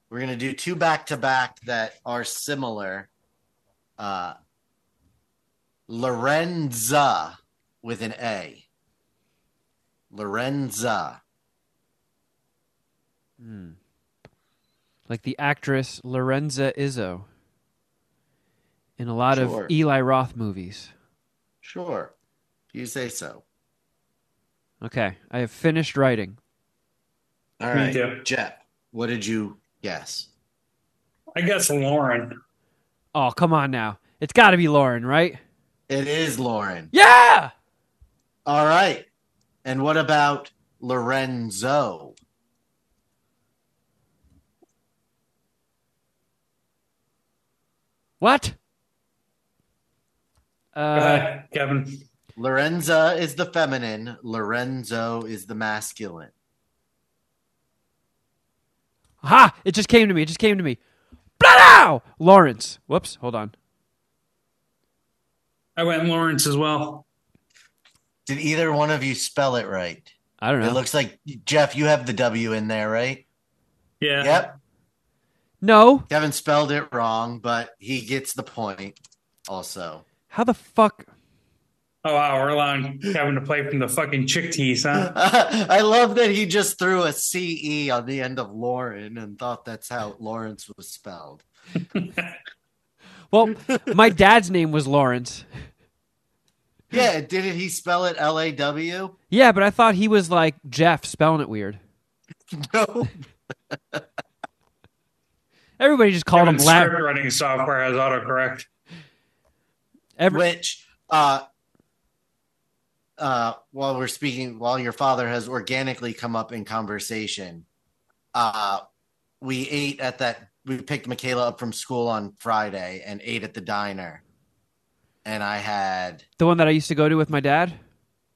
We're gonna do two back to back that are similar. Uh, Lorenza with an A. Lorenza. Hmm. Like the actress Lorenza Izzo in a lot Sure. of Eli Roth movies. Sure, you say so. Okay, I have finished writing. All Me too. Geoff. What did you guess? I guess Lauren. Oh, come on now. It's got to be Lauren, right? It is Lauren. Yeah. All right. And what about Lorenzo? What? Go Uh, ahead, Kevin. Lorenza is the feminine, Lorenzo is the masculine. ha! It just came to me. It just came to me. Blow! Lawrence. Whoops. Hold on. I went Lawrence as well. Did either one of you spell it right? I don't know. It looks like Geoff, you have the W in there, right? Yeah. Yep. no. Kevin spelled it wrong, but he gets the point also. How the fuck? Oh wow, we're allowing Kevin to play from the fucking chick tease, huh? I love that he just threw a CE on the end of Lauren and thought that's how Lawrence was spelled. Well, my dad's name was Lawrence. Yeah, didn't he spell it L A W? Yeah, but I thought he was like Geoff, spelling it weird. No. Everybody just called him Kevin's Lat. script writing software has autocorrect. Every- Which, uh, uh, while we're speaking, while your father has organically come up in conversation, uh, we ate at that. We picked Michaela up from school on Friday and ate at the diner, and I had the one that I used to go to with my dad.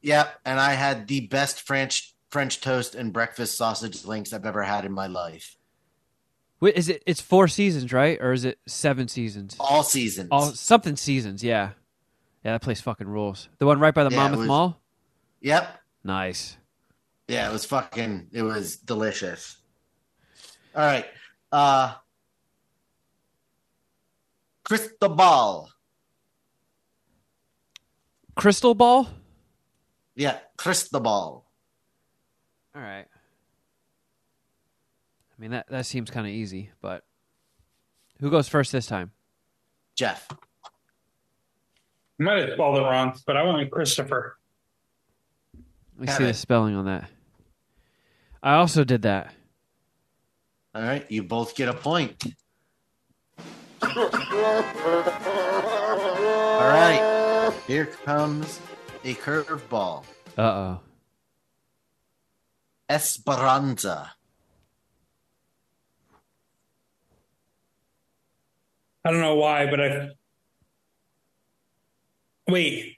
yep, and I had the best French French toast and breakfast sausage links I've ever had in my life. Wait, is it? It's four seasons, right? Or is it seven seasons? All seasons. All something seasons. Yeah, yeah. That place fucking rules. The one right by the Yeah, Monmouth was- Mall. Yep. Nice. Yeah, it was fucking it was delicious. All right. Uh Crystal ball. Crystal ball. Yeah, Crystal ball. All right. I mean that that seems kind of easy, but who goes first this time? Geoff. I might have spelled it wrong, but I went with Christopher. Let me see Kevin. the spelling on that. I also did that. All right, you both get a point. All right. Here comes a curveball. Uh oh. Esperanza. I don't know why, but I wait.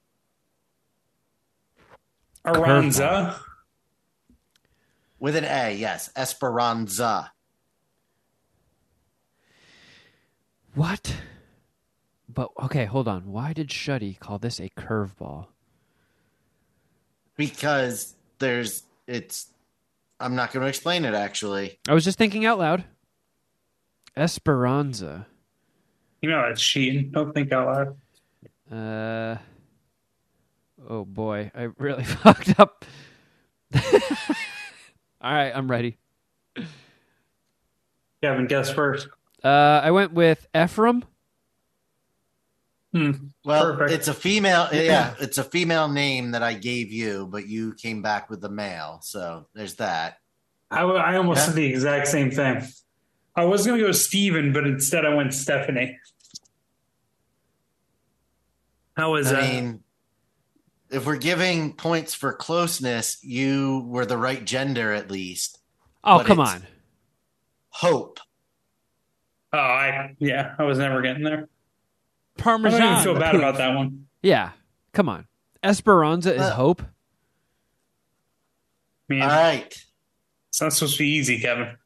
Aranza. With an A, yes. Esperanza. What? But okay, hold on. Why did Shuddy call this a curveball? Because there's, it's, I'm not going to explain it actually. I was just thinking out loud. Esperanza. You know that's cheating. Don't think out loud. Uh. Oh boy, I really fucked up. All right, I'm ready. Kevin, guess first. Uh, I went with Ephraim. Hmm. Well, Perfect. it's a female, yeah, it's a female name that I gave you, but you came back with the male. So there's that. I, I almost Yeah. said the exact same thing. I was going to go Steven, but instead I went Stephanie. How was I that? mean, if we're giving points for closeness, you were the right gender at least. Oh, But come on. Hope. oh, I yeah, I was never getting there. I Parmesan. don't even feel bad about that one. Yeah, come on. Esperanza is Uh, hope. I mean, All right. it's not supposed to be easy, Kevin.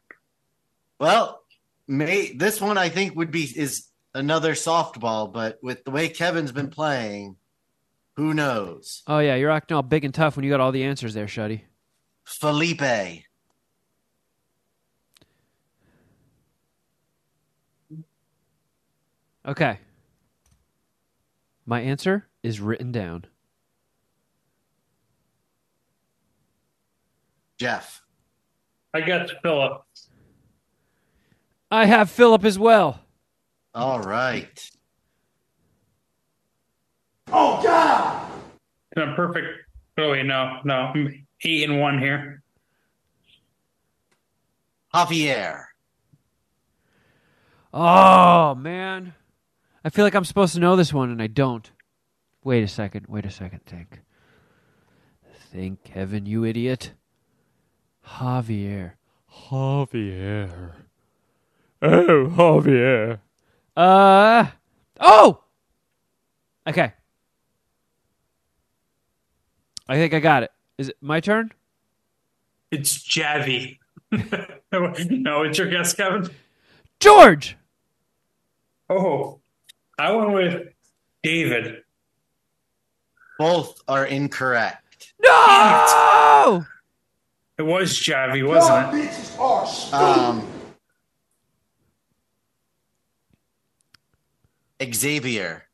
Well, may, this one I think would be is another softball, but with the way Kevin's been playing, who knows? Oh yeah, you're acting all big and tough when you got all the answers there, Shuddy. Felipe. Okay. My answer is written down. Geoff. I got Philip. I have Philip as well. All right. Oh god. And I'm perfect. Oh wait, no, no, I'm eight and one here. Javier. Oh man, I feel like I'm supposed to know this one and I don't. Wait a second. Wait a second. Think. Think, Kevin, you idiot. Javier. Javier. Oh, Javier. Uh. Oh. Okay. I think I got it. Is it my turn? It's Javi. no, it's your guess, Kevin. George. Oh, I went with David. Both are incorrect. No. It was Javi, wasn't it? Um, Xavier.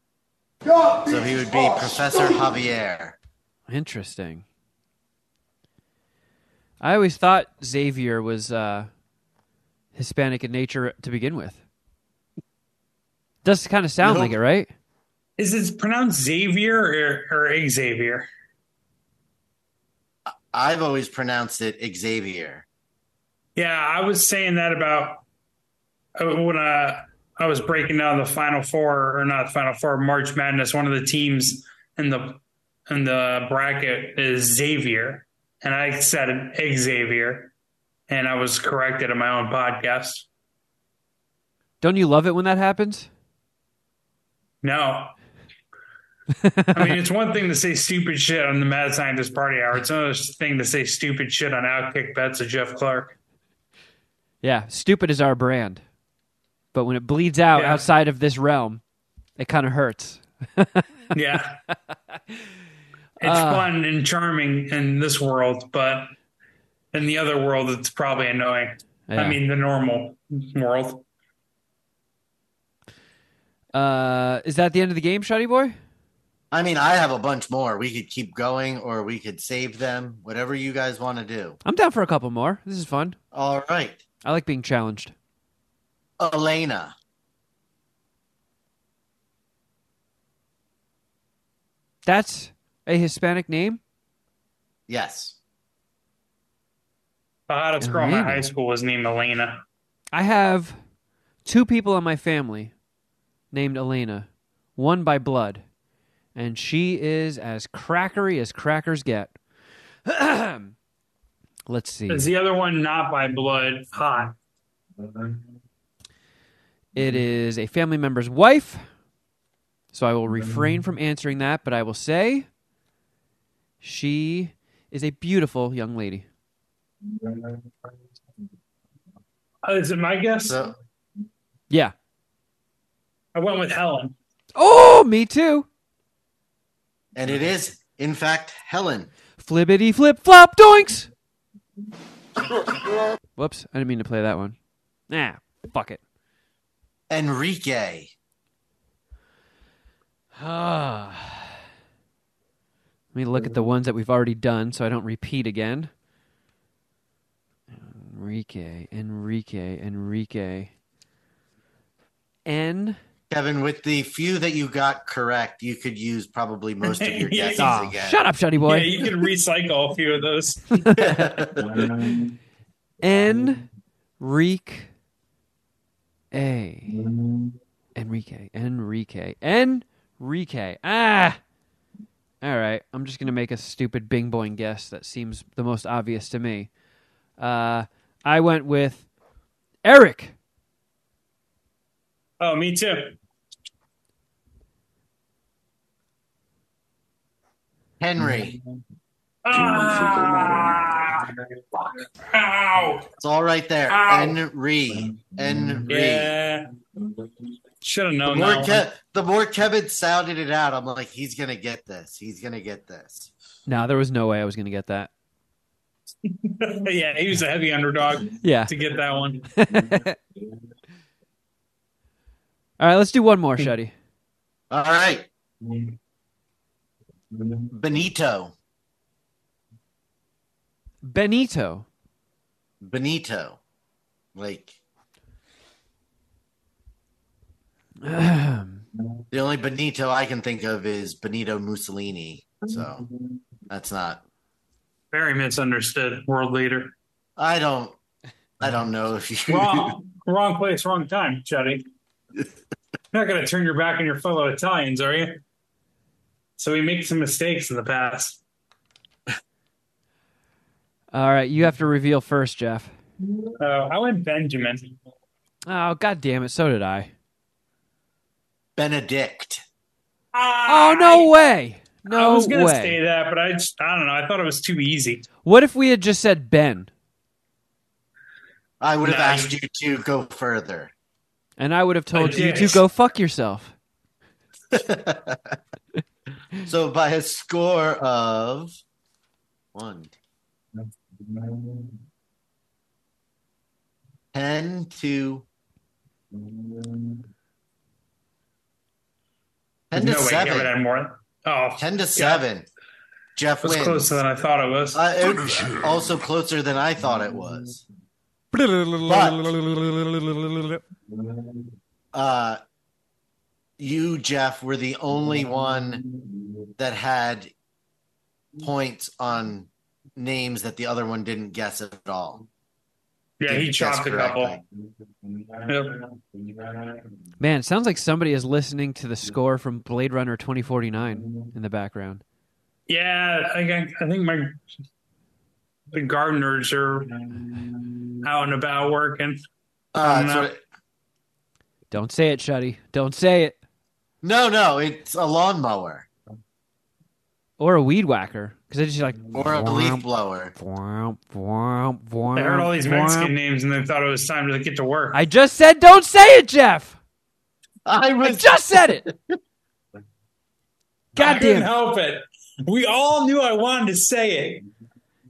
So he would be Professor Javier. Interesting. I always thought Xavier was uh, Hispanic in nature to begin with. Does kind of sound Nope. like it, right? Is it pronounced Xavier or, or Xavier? I've always pronounced it Xavier. Yeah, I was saying that about uh, when uh, I was breaking down the Final Four or not Final Four March Madness. One of the teams in the in the bracket is Xavier, and I said Xavier, and I was corrected in my own podcast. Don't you love it when that happens? No. I mean, it's one thing to say stupid shit on the Mad Scientist Party Hour. It's another thing to say stupid shit on Outkick Bets of Geoff Clark. Yeah, stupid is our brand. But when it bleeds out Yeah. outside of this realm, it kind of hurts. Yeah. It's Uh. fun and charming in this world, but in the other world, it's probably annoying. Yeah. I mean, the normal world. uh, is that the end of the game, Shuddy Boy? I mean, I have a bunch more. We could keep going or we could save them, whatever you guys want to do. I'm down for a couple more. This is fun. All right. I like being challenged. Elena. That's a Hispanic name? Yes. The hottest girl in my high school was named Elena. I have two people in my family named Elena, one by blood, and she is as crackery as crackers get. Let's see. Is the other one not by blood hot? It is a family member's wife. So I will refrain from answering that, but I will say she is a beautiful young lady. Uh, is it my guess? So Yeah. I went with Helen. Oh, me too. and it is, in fact, Helen. Flippity flip flop doinks. Whoops, I didn't mean to play that one. Nah, fuck it. Enrique. Ah. Let me look at the ones that we've already done so I don't repeat again. Enrique, Enrique, Enrique. N. Kevin, with the few that you got correct, you could use probably most of your Yeah. guesses Oh, again. shut up, Shuddy boy. Yeah, you can recycle a few of those. N. Reek. A. Enrique. Enrique. Enrique. Ah! All right. I'm just going to make a stupid bing boing guess that seems the most obvious to me. Uh, I went with Eric. Oh, me too. Henry. Ah! Ow! It's all right there. Ow. Henry. Henry. Yeah. Should have The known more, that. Ke- the more Kevin sounded it out, I'm like, he's gonna get this. He's gonna get this. No, there was no way I was going to get that. yeah, he was a heavy underdog Yeah. to get that one. All right, let's do one more, Shuddy. All right. Benito. Benito. Benito. Like the only Benito I can think of is Benito Mussolini. So that's not. Very misunderstood world leader. I don't. I don't know if you. Wrong, wrong place, wrong time, Chetty. You're not going to turn your back on your fellow Italians, are you? So we make some mistakes in the past. All right, you have to reveal first, Geoff. Uh, I went Benjamin. Oh, god damn it, so did I. Benedict. Ah, Oh, no way. I, No I was going to way. say that, but I just, I don't know. I thought it was too easy. What if we had just said Ben? I would have No, asked you- you to go further. And I would have told you to go fuck yourself. So by a score of one, ten to ten to no way, Kevin seven. had more. Oh, Ten to seven. Geoff was closer than I thought it was. Uh, it was also closer than I thought it was. but, Uh, you, Geoff, were the only one that had points on names that the other one didn't guess at all. yeah, he Didn't chopped a couple. correctly. Yep. Man, it sounds like somebody is listening to the score from Blade Runner 2049 in the background. Yeah, I, think- I think my the gardeners are out and about working. Uh, that's what it- Don't say it, Shuddy. Don't say it. no, no, it's a lawnmower Or a weed whacker. Because I just like. or a leaf blower. I heard all these Mexican names and they thought it was time to get to work. I just said don't say it, Geoff. I I was just said it. I God couldn't damn. help it. We all knew I wanted to say it.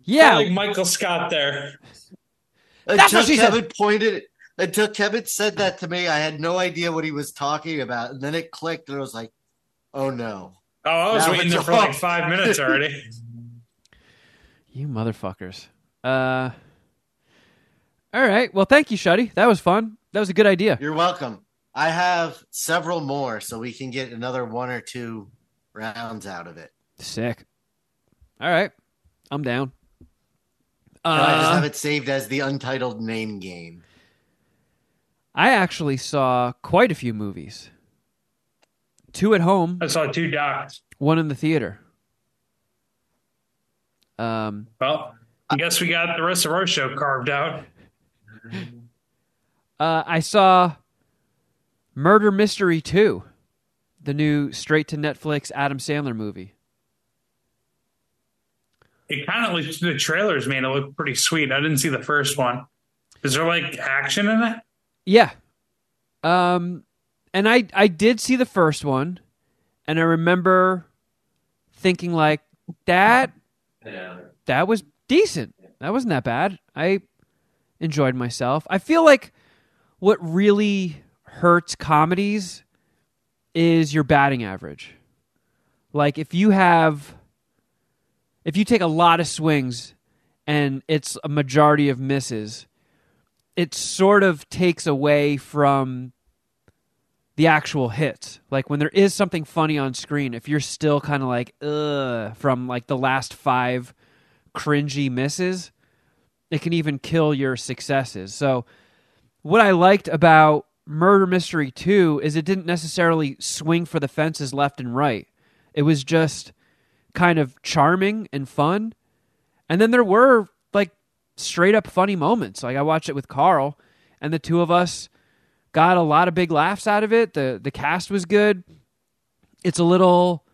Yeah. like Michael Scott there. That's until what she said. Kevin pointed until Kevin said that to me. I had no idea what he was talking about, and then it clicked, and I was like, "Oh no!" Oh, I was Now waiting there for like five minutes already. You motherfuckers. Uh. All right. Well, thank you, Shuddy. That was fun. That was a good idea. You're welcome. I have several more, so we can get another one or two rounds out of it. Sick. All right. I'm down. Can I just Uh, have it saved as the untitled name game? I actually saw quite a few movies. Two at home, I saw two docs. One in the theater. Um, Well, I guess we got the rest of our show carved out. uh, I saw Murder Mystery 2, the new straight to Netflix Adam Sandler movie. It kind of looks the trailers made it look pretty sweet. I didn't see the first one. Is there like action in it? Yeah. Um and I I did see the first one and I remember thinking like that that was decent. That wasn't that bad. I enjoyed myself. I feel like what really hurts comedies is your batting average. Like if you have if you take a lot of swings and it's a majority of misses, it sort of takes away from the actual hits. Like when there is something funny on screen, if you're still kind of like ugh from like the last five cringy misses, it can even kill your successes. So what I liked about Murder Mystery 2 is it didn't necessarily swing for the fences left and right. It was just kind of charming and fun. And then there were like straight up funny moments. Like I watched it with Carl and the two of us got a lot of big laughs out of it. The the cast was good. It's a little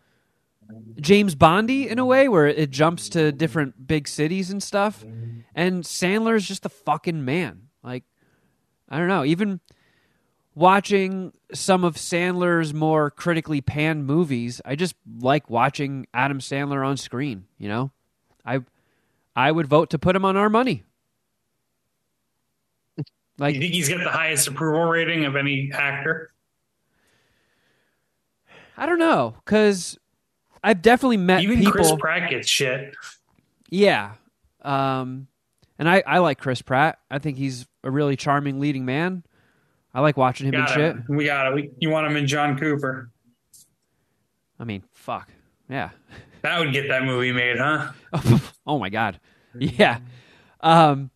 James Bondy in a way where it jumps to different big cities and stuff. And Sandler's just a fucking man. Like I don't know, even watching some of Sandler's more critically panned movies, I just like watching Adam Sandler on screen, you know? I I would vote to put him on our money. Like you think he's got the highest approval rating of any actor? I don't know, cuz I've definitely met Even people Chris Pratt gets shit. Yeah. Um and I I like Chris Pratt. I think he's a really charming leading man. I like watching him and shit. We got it. We, you want him in John Cooper? I mean, fuck. Yeah. That would get that movie made, huh? oh my god yeah um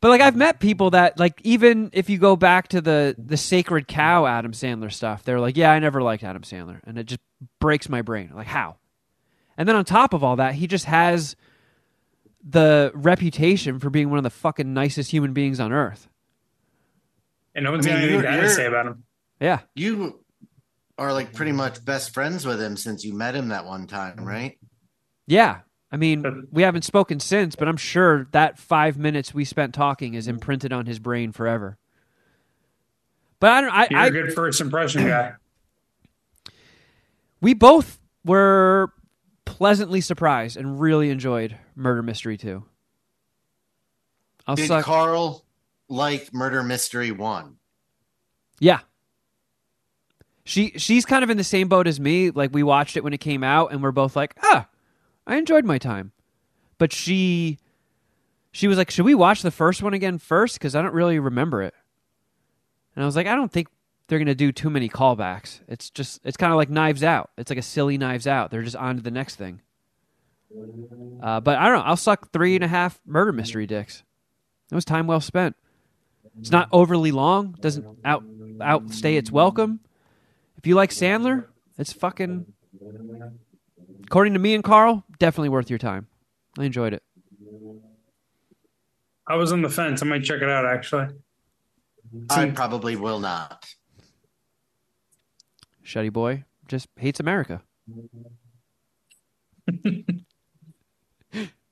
but like i've met people that like even if you go back to the the sacred cow adam sandler stuff they're like yeah i never liked adam sandler. And it just breaks my brain. Like how? And then on top of all that he just has the reputation for being one of the fucking nicest human beings on earth. And no one's I mean, got anything bad to say about him. yeah. You are like pretty much best friends with him since you met him that one time, right? yeah i mean we haven't spoken since but i'm sure that five minutes we spent talking is imprinted on his brain forever but i don't i, You're I a good first impression guy. we both were pleasantly surprised and really enjoyed Murder Mystery 2. I'll Did suck. Carl like Murder Mystery One? yeah. She she's kind of in the same boat as me. Like we watched it when it came out and we're both like, "Ah, I enjoyed my time." But she she was like, "Should we watch the first one again first cuz I don't really remember it." And I was like, "I don't think they're going to do too many callbacks. It's just it's kind of like Knives Out. It's like a silly Knives Out. They're just on to the next thing." Uh, but I don't know. I'll suck three and a half murder mystery dicks. It was time well spent. It's not overly long. Doesn't out outstay its welcome. If you like Sandler, it's fucking. According to me and Carl, definitely worth your time. I enjoyed it. I was on the fence. I might check it out actually. I probably will not. Shuddy boy just hates America.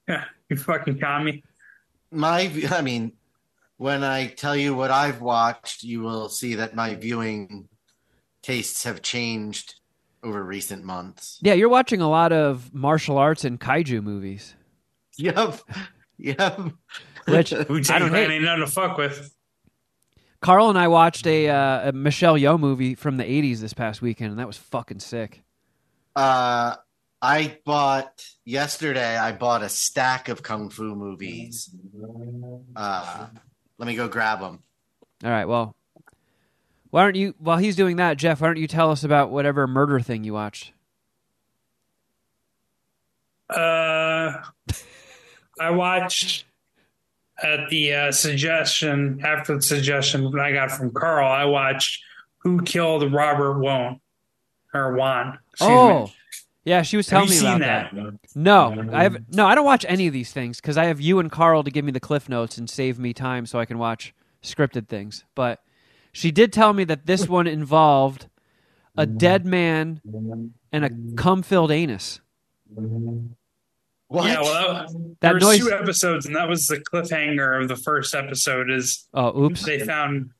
Yeah, you fucking commie. My, I mean, when I tell you what I've watched, you will see that my viewing tastes have changed over recent months. Yeah, you're watching a lot of martial arts and kaiju movies, Yep, yep. which Wu I don't Clan hate. ain't nothing to fuck with. Carl and I watched a, uh, a Michelle Yeoh movie from the '80s this past weekend, and that was fucking sick. Uh, I bought yesterday. I bought a stack of kung fu movies. Uh, let me go grab them. All right, well, why don't you? While he's doing that, Geoff, why don't you tell us about whatever murder thing you watched? Uh, I watched at the uh, suggestion after the suggestion I got from Carl. I watched Who Killed Robert Wone or Juan. Oh, me. Yeah, she was telling me about that? that. No, I have no. I don't watch any of these things because I have you and Carl to give me the cliff notes and save me time so I can watch scripted things. But she did tell me that this one involved a mm-hmm. dead man mm-hmm. and a cum-filled anus. What? Yeah, well, that, That there was noise- two episodes, and that was the cliffhanger of the first episode. Is Oh, oops. they found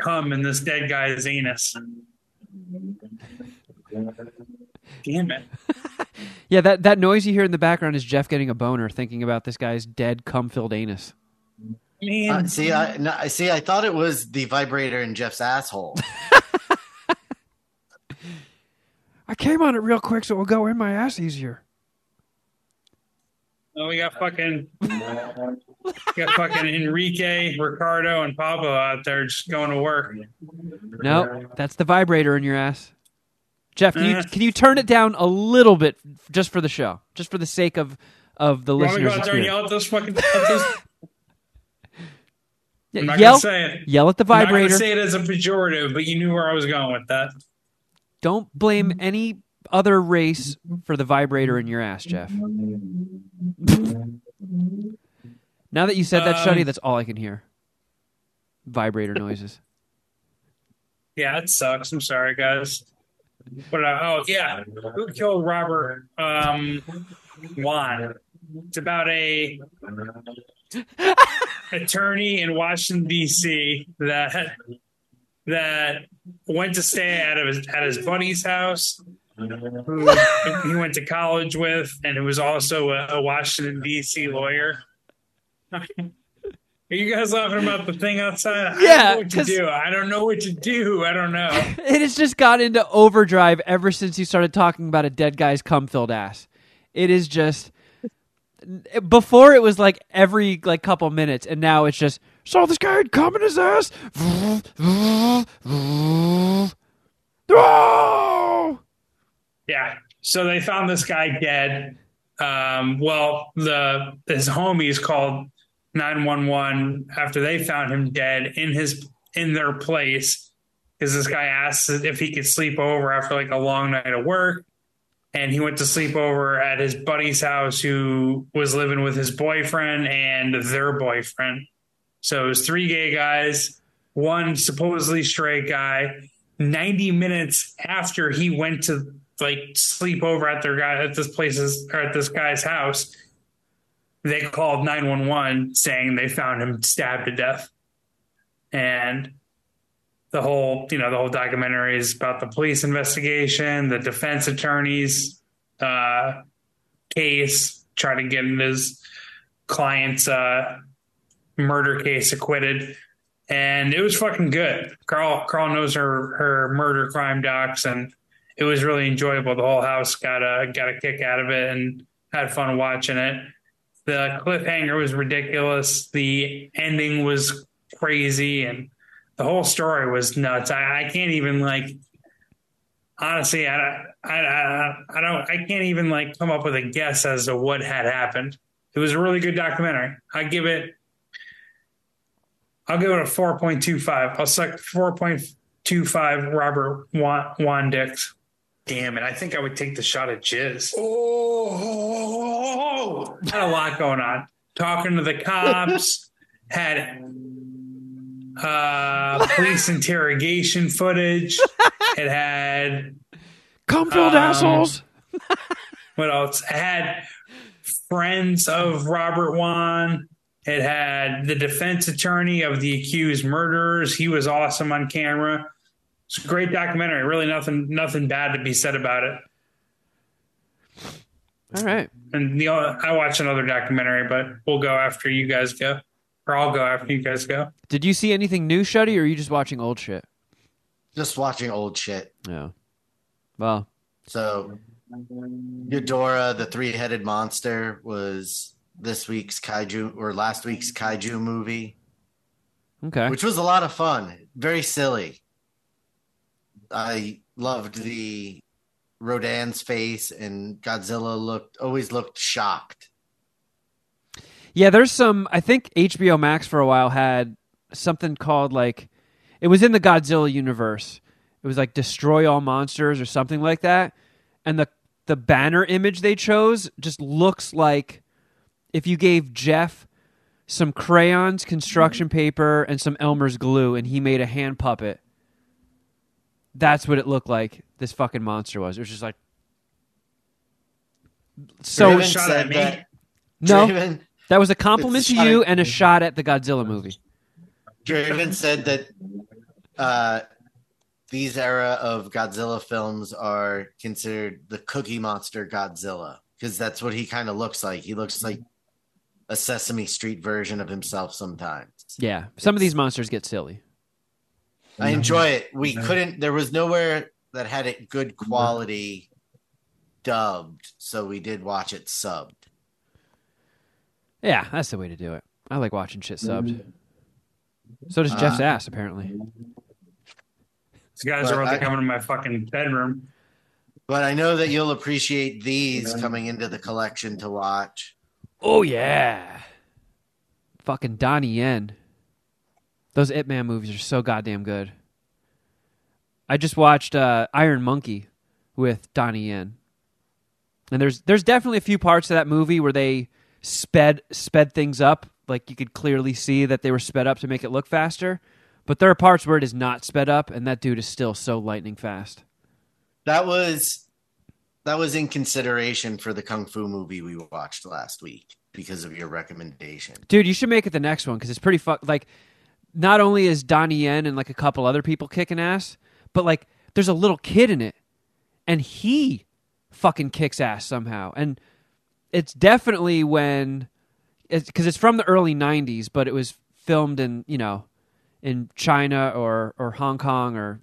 cum in this dead guy's anus. Damn it! Yeah, that that noise you hear in the background is Geoff getting a boner thinking about this guy's dead cum-filled anus. Man, Uh, see, I no, see. I thought it was the vibrator in Geoff's asshole. I came on it real quick so it will go in my ass easier. oh, we got fucking, we got fucking Enrique, Ricardo, and Pablo out there just going to work. No, that's the vibrator in your ass. Geoff, can you Eh. can you turn it down a little bit just for the show, just for the sake of of the You want me to listeners' go out there and yell at those fucking? At those, Yeah, I'm not yell, gonna say it. yell at the I'm not vibrator. gonna say it as a pejorative, but you knew where I was going with that. Don't blame any other race for the vibrator in your ass, Geoff. now that you said that, Um, Shuddy, that's all I can hear. Vibrator noises. Yeah, it sucks. I'm sorry, guys. But uh, oh yeah, who killed Robert um, Wone? It's about a attorney in Washington D.C. that that went to stay at his at his buddy's house, who he went to college with, and who was also a, a Washington D.C. lawyer. Are you guys laughing about the thing outside? I Yeah, don't know what to do. I don't know what to do. I don't know. It has just got into overdrive ever since you started talking about a dead guy's cum filled ass. It is just before it was like every like couple minutes, and now it's just saw this guy in his ass. Yeah. So they found this guy dead. Um, well, the his homies called nine one one after they found him dead in his in their place because this guy asked if he could sleep over after like a long night of work, and he went to sleep over at his buddy's house who was living with his boyfriend and their boyfriend. So it was three gay guys, one supposedly straight guy. 90 minutes after he went to like sleep over at their guy at this place's or at this guy's house, they called 911 saying they found him stabbed to death. And the whole, you know, the whole documentary is about the police investigation, the defense attorney's uh, case, trying to get his client's uh, murder case acquitted and it was fucking good. Carl Carl knows her her murder crime docs, and it was really enjoyable. The whole house got a got a kick out of it and had fun watching it. The cliffhanger was ridiculous. The ending was crazy, and the whole story was nuts. I, I can't even like honestly. I, I I I don't. I can't even like come up with a guess as to what had happened. It was a really good documentary. I give it. I'll give it a 4.25. I'll suck 4.25 Robert Wone, Wone Dix. Damn it. I think I would take the shot at Jizz. Oh, had a lot going on. Talking to the cops, had uh, police interrogation footage. It had Cum filled Um, assholes. what else? It had friends of Robert Wone. It had the defense attorney of the accused murderers. He was awesome on camera. It's a great documentary. Really, nothing nothing bad to be said about it. All right. And the I watch another documentary, but we'll go after you guys go, or I'll go after you guys go. Did you see anything new, Shuddy, or are you just watching old shit? Just watching old shit. Yeah. Well, So, Ghidorah, the three-headed monster, was this week's kaiju or last week's kaiju movie, okay. which was a lot of fun. Very silly. I loved the Rodan's face, and Godzilla looked always looked shocked. Yeah, there's some. I think HBO Max for a while had something called like it was in the Godzilla universe. It was like Destroy All Monsters or something like that. and the the banner image they chose just looks like if you gave Geoff some crayons, construction mm-hmm. paper, and some Elmer's glue, and he made a hand puppet. That's what it looked like. This fucking monster was. It was just like so. Draven shot said at me? that- No, Draven, that was a compliment to you at- and a shot at the Godzilla movie. Draven said that uh, these era of Godzilla films are considered the Cookie Monster Godzilla because that's what he kind of looks like. He looks like a Sesame Street version of himself sometimes. Yeah, some of these monsters get silly. I enjoy it. We couldn't. There was nowhere that had it good quality dubbed, so we did watch it subbed. Yeah, that's the way to do it. I like watching shit subbed. So does Geoff's Uh, ass, apparently. These guys But are about I- to come into my fucking bedroom. But I know that you'll appreciate these coming into the collection to watch. Oh yeah, fucking Donnie Yen. Those Ip Man movies are so goddamn good. I just watched uh, Iron Monkey with Donnie Yen, and there's there's definitely a few parts of that movie where they sped sped things up. Like you could clearly see that they were sped up to make it look faster. But there are parts where it is not sped up, and that dude is still so lightning fast. That was that was in consideration for the kung fu movie we watched last week because of your recommendation. Dude, you should make it the next one because it's pretty fuck. Like, not only is Donnie Yen and like a couple other people kicking ass, but like there's a little kid in it, and he fucking kicks ass somehow. And it's definitely when it's because it's from the early '90s, but it was filmed in you know in China or or Hong Kong or,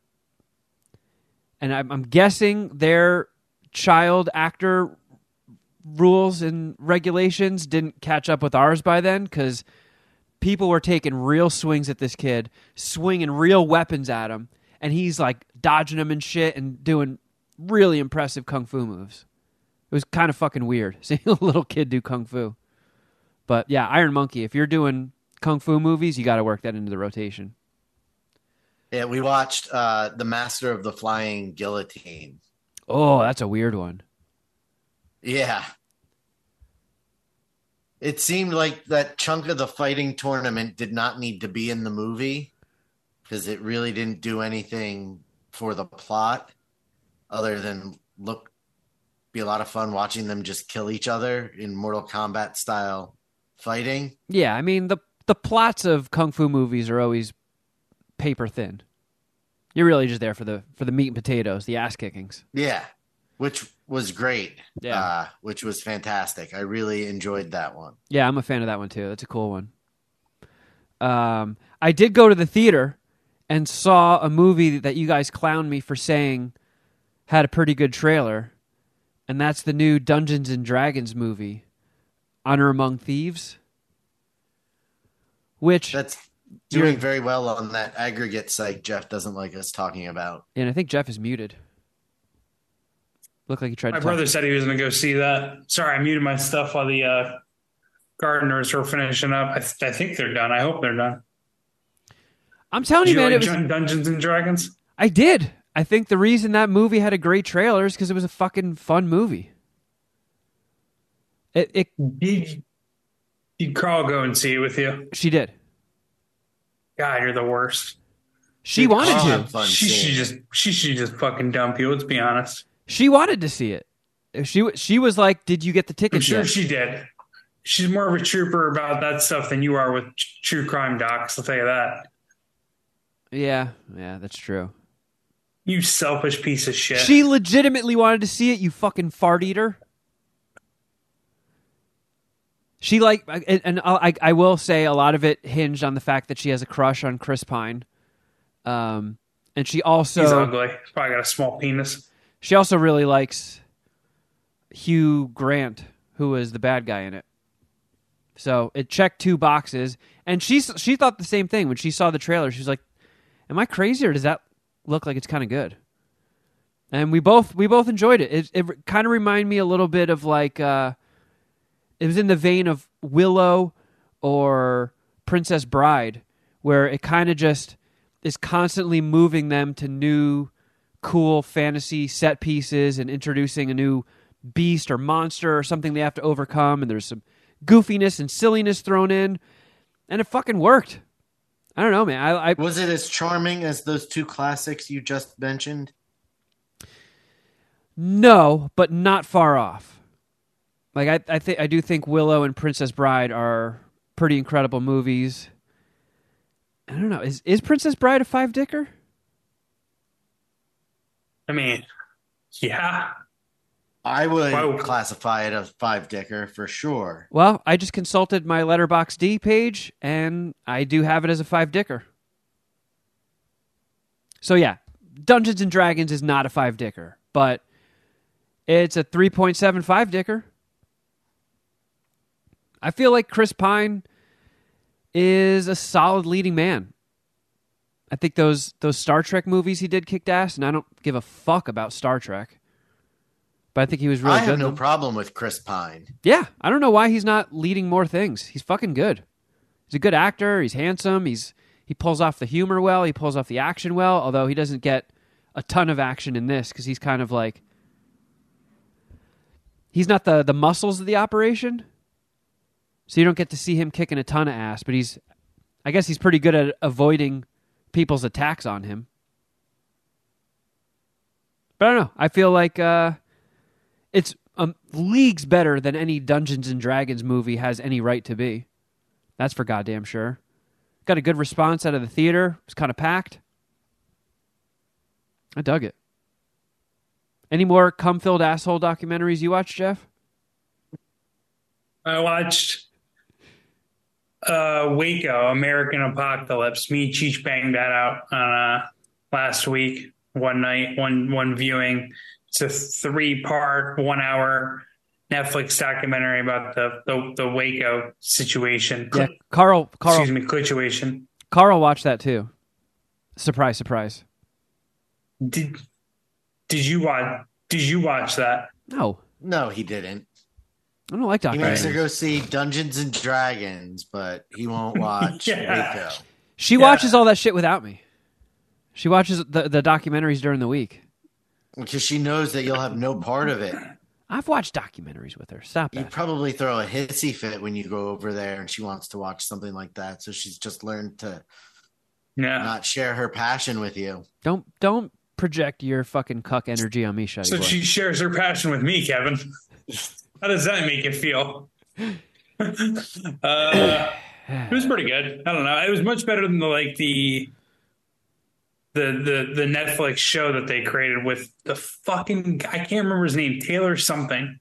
and I'm, I'm guessing their child actor rules and regulations didn't catch up with ours by then because people were taking real swings at this kid, swinging real weapons at him, and he's like dodging them and shit and doing really impressive kung fu moves. It was kind of fucking weird seeing a little kid do kung fu. But yeah, Iron Monkey, if you're doing kung fu movies, you got to work that into the rotation. Yeah, we watched uh The Master of the Flying Guillotine. Oh, that's a weird one. Yeah. It seemed like that chunk of the fighting tournament did not need to be in the movie because it really didn't do anything for the plot other than look be a lot of fun watching them just kill each other in Mortal Kombat style fighting. Yeah, I mean the the plots of kung fu movies are always paper thin. You're really just there for the for the meat and potatoes, the ass kickings. Yeah, which was great. Yeah. Uh, which was fantastic. I really enjoyed that one. Yeah, I'm a fan of that one too. That's a cool one. Um, I did go to the theater and saw a movie that you guys clowned me for saying had a pretty good trailer, and that's the new Dungeons and Dragons movie, Honor Among Thieves. Which, That's doing very well on that aggregate site Geoff doesn't like us talking about. and I think Geoff is muted. Looked like he tried to. My to. brother talk. said he was going to go see that. Sorry, I muted my stuff while the uh, gardeners were finishing up. I, th- I think they're done. I hope they're done. I'm telling Did you, you man, like it was. Dungeons and Dragons? I did. I think the reason that movie had a great trailer is because it was a fucking fun movie. It, it Did, did Carl go and see it with you? she did. God, you're the worst. She Dude, wanted Carl to. fun She should just she should just fucking dump you. Let's be honest. She wanted to see it. She she was like, "Did you get the I'm ticket sure yet?" she did. She's more of a trooper about that stuff than you are with true crime docs. I'll tell you that. yeah, yeah, that's true. You selfish piece of shit. She legitimately wanted to see it. You fucking fart eater. She like, and, and I I will say a lot of it hinged on the fact that she has a crush on Chris Pine, um, and she also He's ugly. He's probably got a small penis. She also really likes Hugh Grant, who was the bad guy in it. So it checked two boxes, and she she thought the same thing when she saw the trailer. She was like, "Am I crazy, or does that look like it's kind of good?" And we both we both enjoyed it. It, it kind of reminded me a little bit of like uh, it was in the vein of Willow or Princess Bride, where it kind of just is constantly moving them to new cool fantasy set pieces and introducing a new beast or monster or something they have to overcome, and there's some goofiness and silliness thrown in, and it fucking worked. I don't know, man. I, I Was it as charming as those two classics you just mentioned? no, but not far off. Like I, I think I do think Willow and Princess Bride are pretty incredible movies. I don't know. Is is Princess Bride a five dicker? I mean, yeah. I would Wow. classify it as five dicker for sure. Well, I just consulted my Letterbox D page, and I do have it as a five dicker. So yeah, Dungeons and Dragons is not a five dicker, but it's a three point seven five dicker. I feel like Chris Pine is a solid leading man. I think those those Star Trek movies he did kicked ass, and I don't give a fuck about Star Trek. But I think he was really I good. have no problem with Chris Pine. Yeah, I don't know why he's not leading more things. He's fucking good. He's a good actor. He's handsome. He's he pulls off the humor well. He pulls off the action well. Although he doesn't get a ton of action in this because he's kind of like he's not the the muscles of the operation. So you don't get to see him kicking a ton of ass. But he's, I guess he's pretty good at avoiding people's attacks on him. But I don't know. I feel like uh, it's um, leagues better than any Dungeons and Dragons movie has any right to be. That's for goddamn sure. Got a good response out of the theater. It was kind of packed. I dug it. Any more cum filled asshole documentaries you watched, Geoff? I watched uh Waco, American Apocalypse. Me Cheech banged that out uh last week, one night, one one viewing. It's a three part, one hour Netflix documentary about the the, the Waco situation. Yeah, Carl. Carl. Excuse me, situation. Carl watched that too. Surprise, surprise. Did did you watch did you watch that? No, No, he didn't. I don't like documentaries. He makes her documentaries. go see Dungeons and Dragons, but he won't watch Yeah. Waco. She Yeah. watches all that shit without me. She watches the the documentaries during the week. Because she knows that you'll have no part of it. I've watched documentaries with her. Stop You probably throw a hissy fit when you go over there and she wants to watch something like that. So she's just learned to Yeah. not share her passion with you. Don't don't project your fucking cuck energy on me, Shuddy So boy. she shares her passion with me, Kevin. How does that make you feel? uh, it was pretty good. I don't know. It was much better than the like the the the the Netflix show that they created with the fucking I can't remember his name. Taylor something.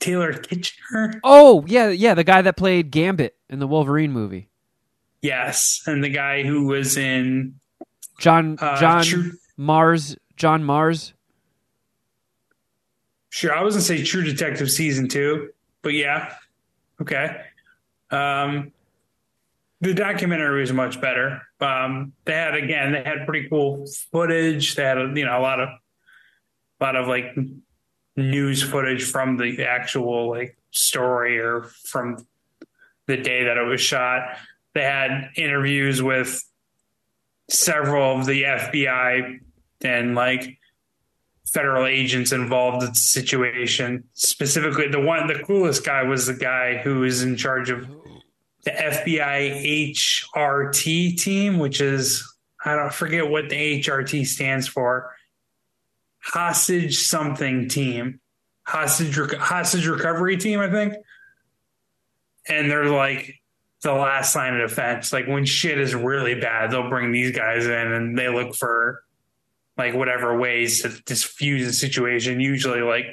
Taylor Kitchener. oh yeah, yeah, the guy that played Gambit in the Wolverine movie, Yes, and the guy who was in John uh, John True. Mars, John Mars. Sure, I was gonna say True Detective season two, but yeah, okay. Um, the documentary was much better. Um, they had again, they had pretty cool footage. They had you know a lot of, a lot of like news footage from the actual like story or from the day that it was shot. They had interviews with several of the FBI and like federal agents involved in the situation. Specifically, the one, the coolest guy was the guy who is in charge of the FBI HRT team, which is I don't forget what the HRT stands for. Hostage something team, hostage rec- hostage recovery team, I think. And they're like the last line of defense. Like when shit is really bad, they'll bring these guys in and they look for like whatever ways to diffuse the situation. Usually, like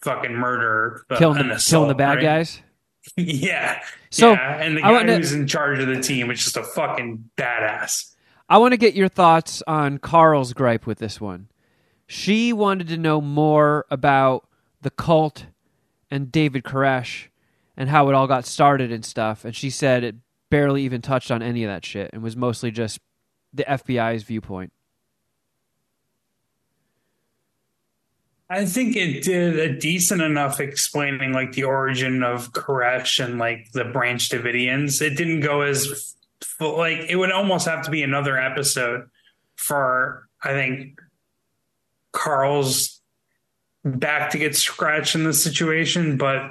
fucking murder, uh, killing the, killing the bad right? guys. yeah. So, yeah. and the I guy wanna- who's in charge of the team is just a fucking badass. I want to get your thoughts on Carl's gripe with this one. She wanted to know more about the cult and David Koresh and how it all got started and stuff. And she said it barely even touched on any of that shit and was mostly just the FBI's viewpoint. I think it did a decent enough explaining like the origin of Koresh and like the Branch Davidians. It didn't go as like it would almost have to be another episode for I think Carl's back to get scratched in this situation, but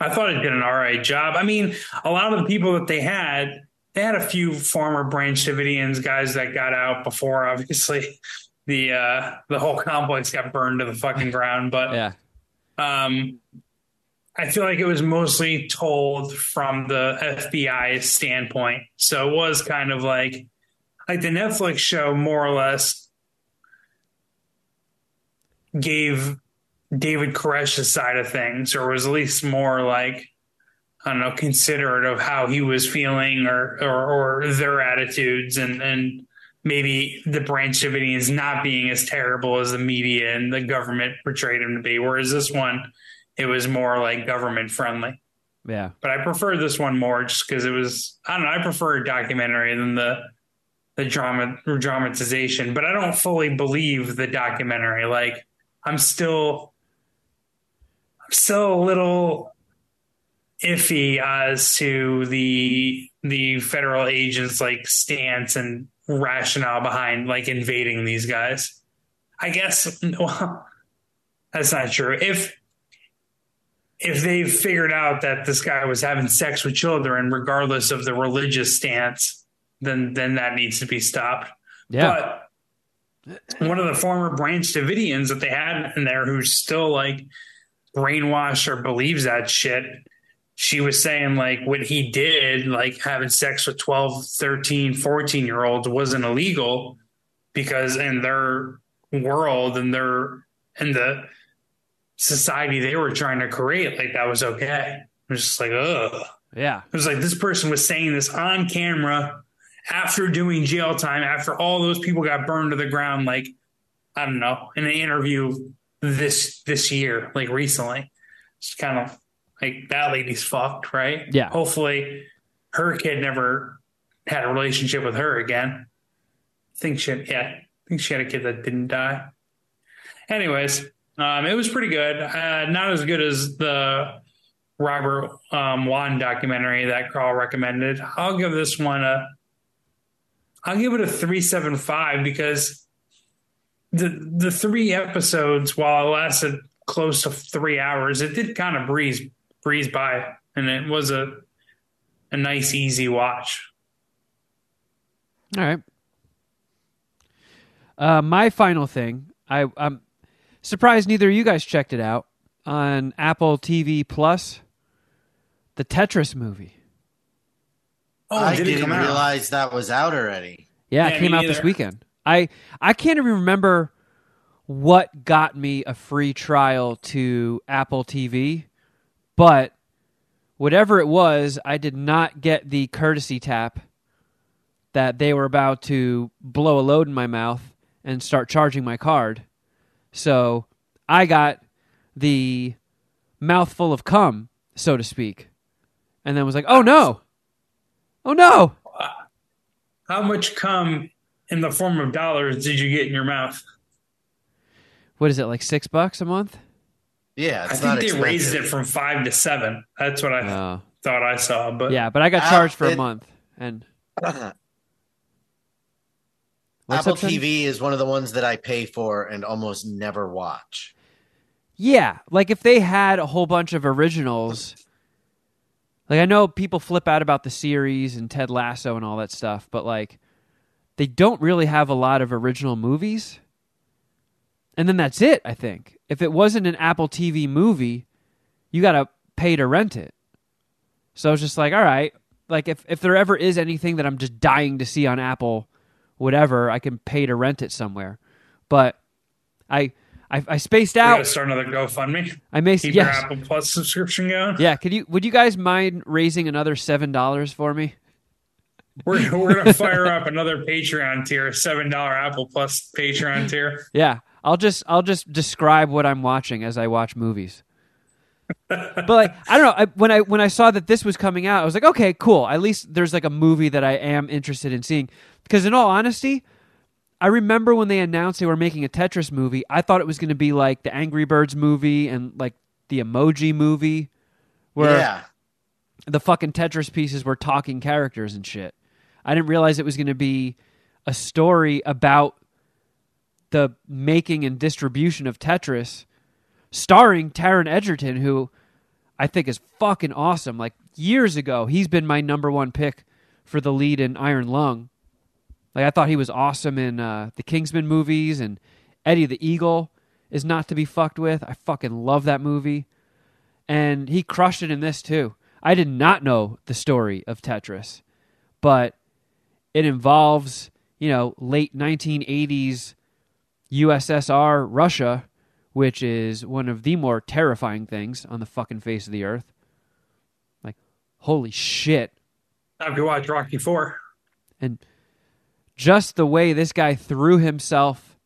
I thought it did an all right job. I mean, a lot of the people that they had, they had a few former Branch Davidians guys that got out before, obviously. The uh the whole complex got burned to the fucking ground. But Yeah. um I feel like it was mostly told from the FBI standpoint. So it was kind of like like the Netflix show more or less gave David Koresh's side of things, or was at least more like I don't know, considerate of how he was feeling or or, or their attitudes and and maybe the Branch Davidians not being as terrible as the media and the government portrayed him to be. Whereas this one, it was more like government friendly. Yeah. But I prefer this one more just because it was I don't know, I prefer a documentary than the the drama dramatization, but I don't fully believe the documentary. Like I'm still I'm still a little iffy as to the the federal agents like stance and rationale behind like invading these guys. I guess well, that's not true. If if they've figured out that this guy was having sex with children, regardless of the religious stance, then then that needs to be stopped. Yeah. But one of the former Branch Davidians that they had in there who's still like brainwashed or believes that shit, she was saying like what he did, like having sex with 12, 13, 14 year olds wasn't illegal because in their world and their and the society they were trying to create, like that was okay. It was just like, ugh. yeah. It was like this person was saying this on camera after doing jail time, after all those people got burned to the ground, like I don't know, in an interview this this year, like recently. It's kind of like that lady's fucked, right? Yeah. Hopefully her kid never had a relationship with her again. I think she had, yeah, I think she had a kid that didn't die. Anyways, um, it was pretty good. Uh, not as good as the Robert um, Wone documentary that Carl recommended. I'll give this one a. I'll give it a three seven five because the the three episodes, while it lasted close to three hours, it did kind of breeze breeze by, and it was a a nice easy watch. All right. Uh, my final thing, I, I'm surprised neither of you guys checked it out on Apple TV Plus. The Tetris movie. Oh, I did it didn't realize that was out already. Yeah, Yeah, it came me out this weekend. I I can't even remember what got me a free trial to Apple TV, but whatever it was, I did not get the courtesy tap that they were about to blow a load in my mouth and start charging my card. So I got the mouthful of cum, so to speak, and then was like, "Oh no, oh no." How much cum in the form of dollars did you get in your mouth? What is it like six bucks a month? Yeah, I think not they expensive. raised it from five to seven. That's what I Oh. thought I saw. But Yeah, but I got Apple- charged for a uh, month. And What's Apple up, Sonny? TV is one of the ones that I pay for and almost never watch. yeah, like if they had a whole bunch of originals, like I know people flip out about the series and Ted Lasso and all that stuff, but like they don't really have a lot of original movies. And then that's it, I think. If it wasn't an Apple TV movie, you got to pay to rent it. So it's just like, all right, like if if there ever is anything that I'm just dying to see on Apple whatever, I can pay to rent it somewhere. But I I, I spaced we out. start another GoFundMe. I may Keep yes. your Apple Plus subscription going. Yeah, could you would you guys mind raising another seven dollars for me? We're, we're going to fire up another Patreon tier, $7 Apple Plus Patreon tier. Yeah, I'll just I'll just describe what I'm watching as I watch movies. but like I don't know, I, when I when I saw that this was coming out, I was like, okay, cool. At least there's like a movie that I am interested in seeing. Because in all honesty, I remember when they announced they were making a Tetris movie, I thought it was going to be like the Angry Birds movie and like the Emoji movie, where yeah, the fucking Tetris pieces were talking characters and shit. I didn't realize it was going to be a story about the making and distribution of Tetris, starring Taron Egerton, who I think is fucking awesome. Like years ago, he's been my number one pick for the lead in Iron Lung. Like I thought he was awesome in uh, the Kingsman movies, and Eddie the Eagle is not to be fucked with. I fucking love that movie, and he crushed it in this too. I did not know the story of Tetris, but it involves you know late 1980s USSR Russia, which is one of the more terrifying things on the fucking face of the earth. Like, holy shit. Have you watch Rocky Four? And just the way this guy threw himself,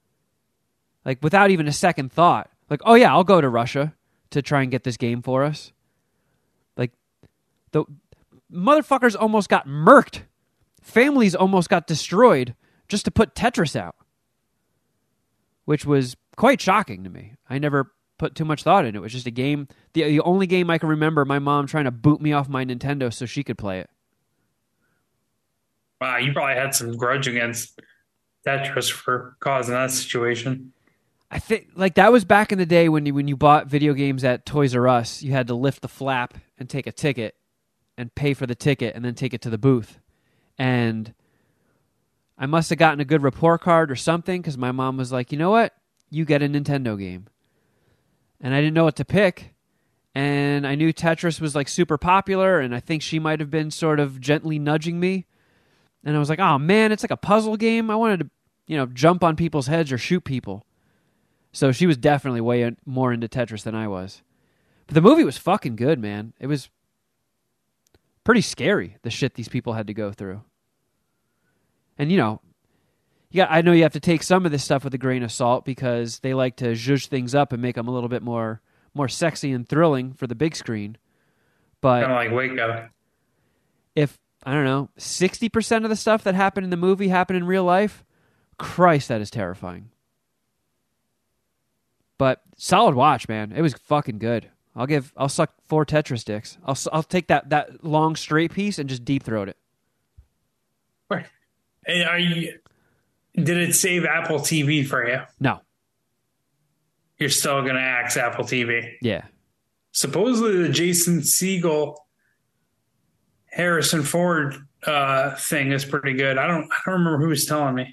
like, without even a second thought, like, oh yeah, I'll go to Russia to try and get this game for us. Like, the motherfuckers almost got murked. Families almost got destroyed just to put Tetris out which was quite shocking to me. I never put too much thought into it. It was just a game. The, the only game I can remember my mom trying to boot me off my Nintendo so she could play it. Wow, you probably had some grudge against Tetris for causing that situation. I think like that was back in the day when you when you bought video games at Toys R Us, you had to lift the flap and take a ticket and pay for the ticket and then take it to the booth. And I must have gotten a good report card or something because my mom was like, you know what? You get a Nintendo game. And I didn't know what to pick. And I knew Tetris was like super popular, and I think she might have been sort of gently nudging me. And I was like, oh man, it's like a puzzle game. I wanted to, you know, jump on people's heads or shoot people. So she was definitely way more into Tetris than I was. But the movie was fucking good, man. It was pretty scary, the shit these people had to go through. And you know, got, I know you have to take some of this stuff with a grain of salt because they like to zhuzh things up and make them a little bit more more sexy and thrilling for the big screen. But Kind of like Waco. if I don't know, sixty percent of the stuff that happened in the movie happened in real life, Christ, that is terrifying. But solid watch, man. It was fucking good. I'll give. I'll suck four Tetris sticks. I'll I'll take that that long straight piece and just deep throat it. Hey, Are you, did it save Apple TV for you? No. You're still going to axe Apple TV. Yeah. Supposedly, the Jason Segel Harrison Ford uh, thing is pretty good. I don't. I don't remember who was telling me.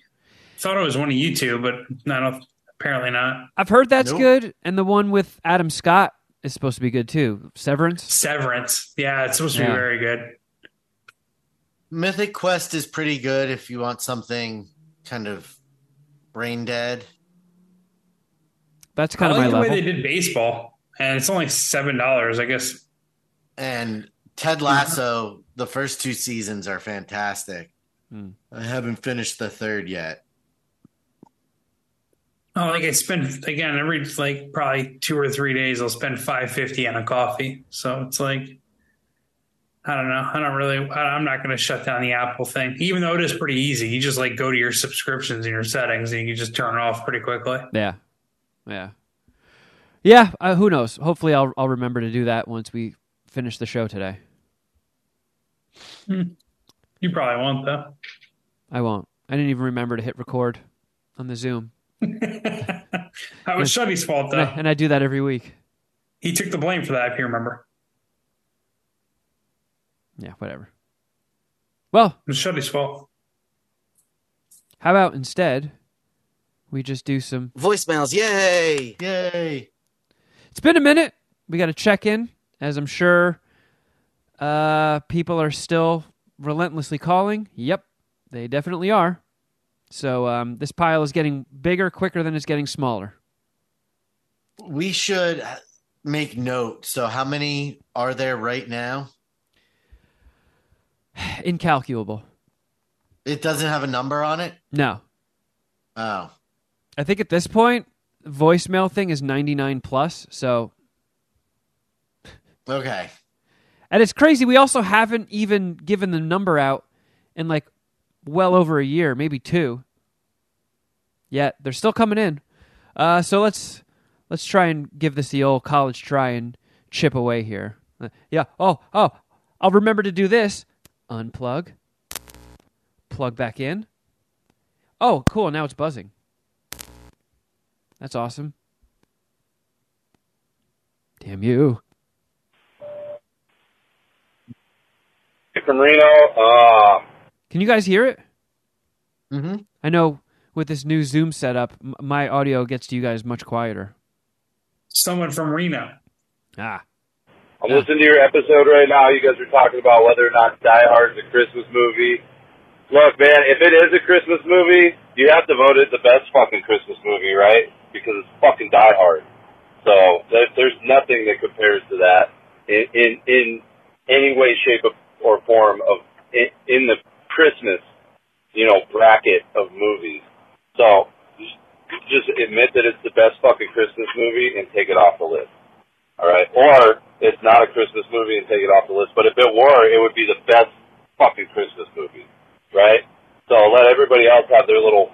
Thought it was one of you two, but I don't. Apparently not. I've heard that's Nope. good, and the one with Adam Scott is supposed to be good too. Severance. Severance. Yeah, it's supposed to Yeah. be very good. Mythic Quest is pretty good if you want something kind of brain dead. That's kind I of like my the level. way they did baseball, and it's only seven dollars. I guess. And Ted Lasso, the first two seasons are fantastic. Hmm. I haven't finished the third yet. Oh, like I spend again every like probably two or three days. I'll spend five fifty on a coffee. So it's like, I don't know. I don't really. I- I'm not going to shut down the Apple thing, even though it is pretty easy. You just like go to your subscriptions and your settings, and you can just turn it off pretty quickly. Yeah, yeah, yeah. Uh, who knows? Hopefully, I'll I'll remember to do that once we finish the show today. You probably won't though. I won't. I didn't even remember to hit record on the Zoom, that was Shuddy's fault and I, though. and I do that every week. He took the blame for that, if you remember. Yeah, whatever. Well, it's was Shuddy's fault. how about instead we just do some Voicemails, yay! Yay! It's been a minute. We got to check in, as I'm sure uh, people are still relentlessly calling. Yep, they definitely are. So um, this pile is getting bigger quicker than it's getting smaller. We should make note. So, how many are there right now? Incalculable. It doesn't have a number on it. No, Oh, I think at this point, voicemail thing is 99 plus. So, okay. and it's crazy. We also haven't even given the number out in like well over a year, maybe two. Yet they're still coming in. Uh, so let's let's try and give this the old college try and chip away here. Uh, yeah. Oh, oh. I'll remember to do this. Unplug. Plug back in. Oh, cool. Now it's buzzing. That's awesome. Damn you. from Reno. Uh, Can you guys hear it? Mm-hmm. I know with this new Zoom setup, my audio gets to you guys much quieter. Someone from Reno. Ah. I'm listening to your episode right now. You guys are talking about whether or not Die Hard is a Christmas movie. Look, man, if it is a Christmas movie, you have to vote it the best fucking Christmas movie, right? Because it's fucking Die Hard. So there, there's nothing that compares to that in in, in any way, shape, or form of in, in the Christmas, you know, bracket of movies. So just admit that it's the best fucking Christmas movie and take it off the list. All right, or it's not a Christmas movie and take it off the list. But if it were, it would be the best fucking Christmas movie, right? So let everybody else have their little,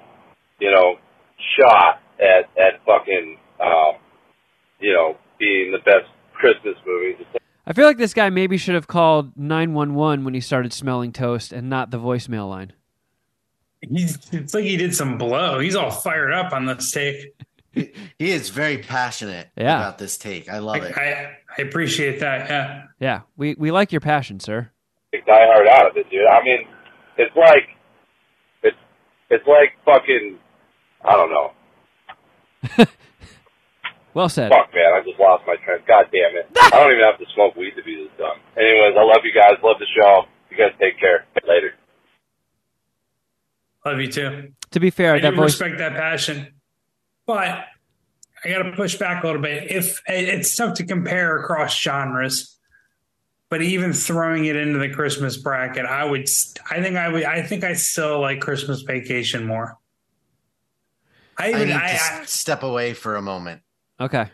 you know, shot at at fucking, um, you know, being the best Christmas movie. I feel like this guy maybe should have called 911 when he started smelling toast and not the voicemail line. He's it's like he did some blow. He's all fired up on this take. He is very passionate Yeah. about this take. I love I, it. I I appreciate that. Yeah. Yeah, we, we like your passion, sir. take Die Hard out of it, dude. I mean, it's like it's it's like fucking I don't know. Well said. Fuck man, I just lost my train. God damn it. I don't even have to smoke weed to be this dumb. Anyways, I love you guys. Love the show. You guys take care. Later. Love you too. To be fair, I that do voice. respect that passion, but I got to push back a little bit. If it's tough to compare across genres, but even throwing it into the Christmas bracket, I would. I think I would. I think I still like Christmas Vacation more. I I even. need I, to I, s- step away for a moment. Okay.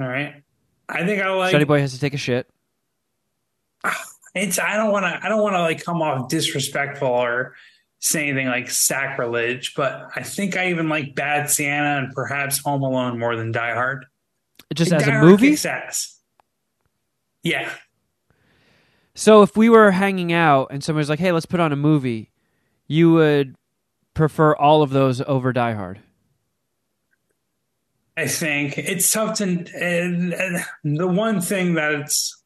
all right. I think I like. Shuddy Boy has to take a shit. It's. I don't want to. I don't want to like come off disrespectful or say anything like sacrilege, but I think I even like Bad Santa and perhaps Home Alone more than Die Hard. Just Die as a Hard movie? Yeah. So if we were hanging out and somebody's like, hey, let's put on a movie, you would prefer all of those over Die Hard. I think it's tough to. The one thing that it's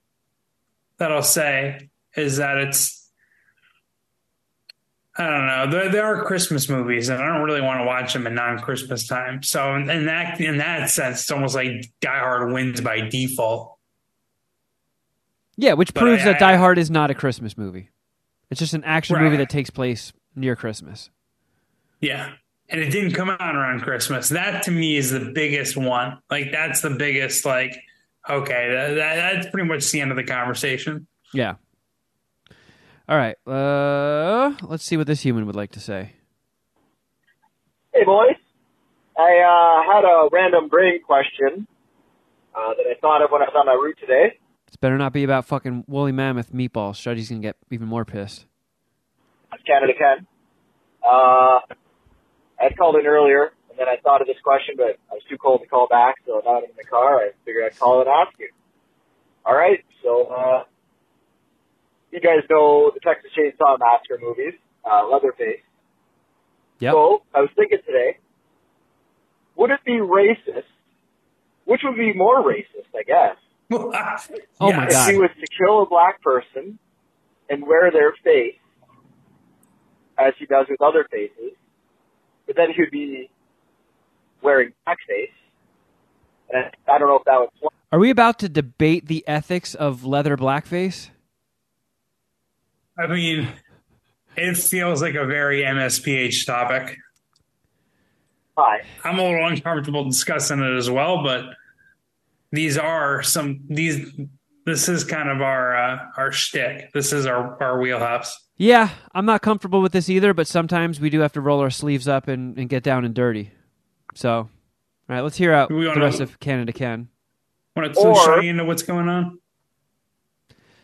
that I'll say is that it's. I don't know. There, there are Christmas movies, and I don't really want to watch them in non-Christmas time. So, in, in that in that sense, it's almost like Die Hard wins by default. Yeah, which But proves I- that I- Die Hard is not a Christmas movie. It's just an action Right. movie that takes place near Christmas. Yeah. And it didn't come out around Christmas. That to me is the biggest one. Like that's the biggest. Like, okay, that, that, that's pretty much the end of the conversation. Yeah. All right. Uh, let's see what this human would like to say. Hey, boys. I uh, had a random brain question uh, that I thought of when I was on my route today. This better not be about fucking woolly mammoth meatballs. Shuddy's gonna get even more pissed. That's Canada Ken. Uh, I had called in earlier, and then I thought of this question, but I was too cold to call back, so now I'm in the car. I figured I'd call and ask you. All right, so uh, you guys know the Texas Chainsaw Massacre movies, uh, Leatherface. Yep. So I was thinking today, would it be racist? Which would be more racist, I guess? Oh Yeah, my if god. he was to kill a black person and wear their face as he does with other faces, but then he would be wearing blackface. And I, I don't know if that would. Are we about to debate the ethics of leather blackface? I mean, it feels like a very MSPH topic. Hi. I'm a little uncomfortable discussing it as well, but these are some these. This is kind of our uh, our shtick. This is our our wheelhouse. Yeah, I'm not comfortable with this either, but sometimes we do have to roll our sleeves up and, and get down and dirty. So, all right, let's hear out We the wanna- rest of Canada Ken. Want to Or- show you into what's going on?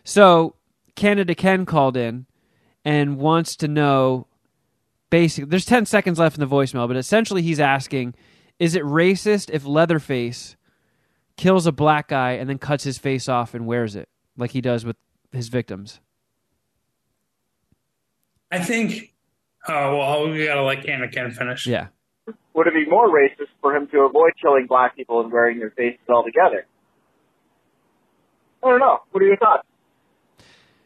So, Canada Ken called in and wants to know basically, there's 10 seconds left in the voicemail, but essentially he's asking Is it racist if Leatherface kills a black guy and then cuts his face off and wears it like he does with his victims? I think. Oh well, we gotta let Anakin finish. Yeah. would it be more racist for him to avoid killing black people and wearing their faces altogether? I don't know. What are your thoughts?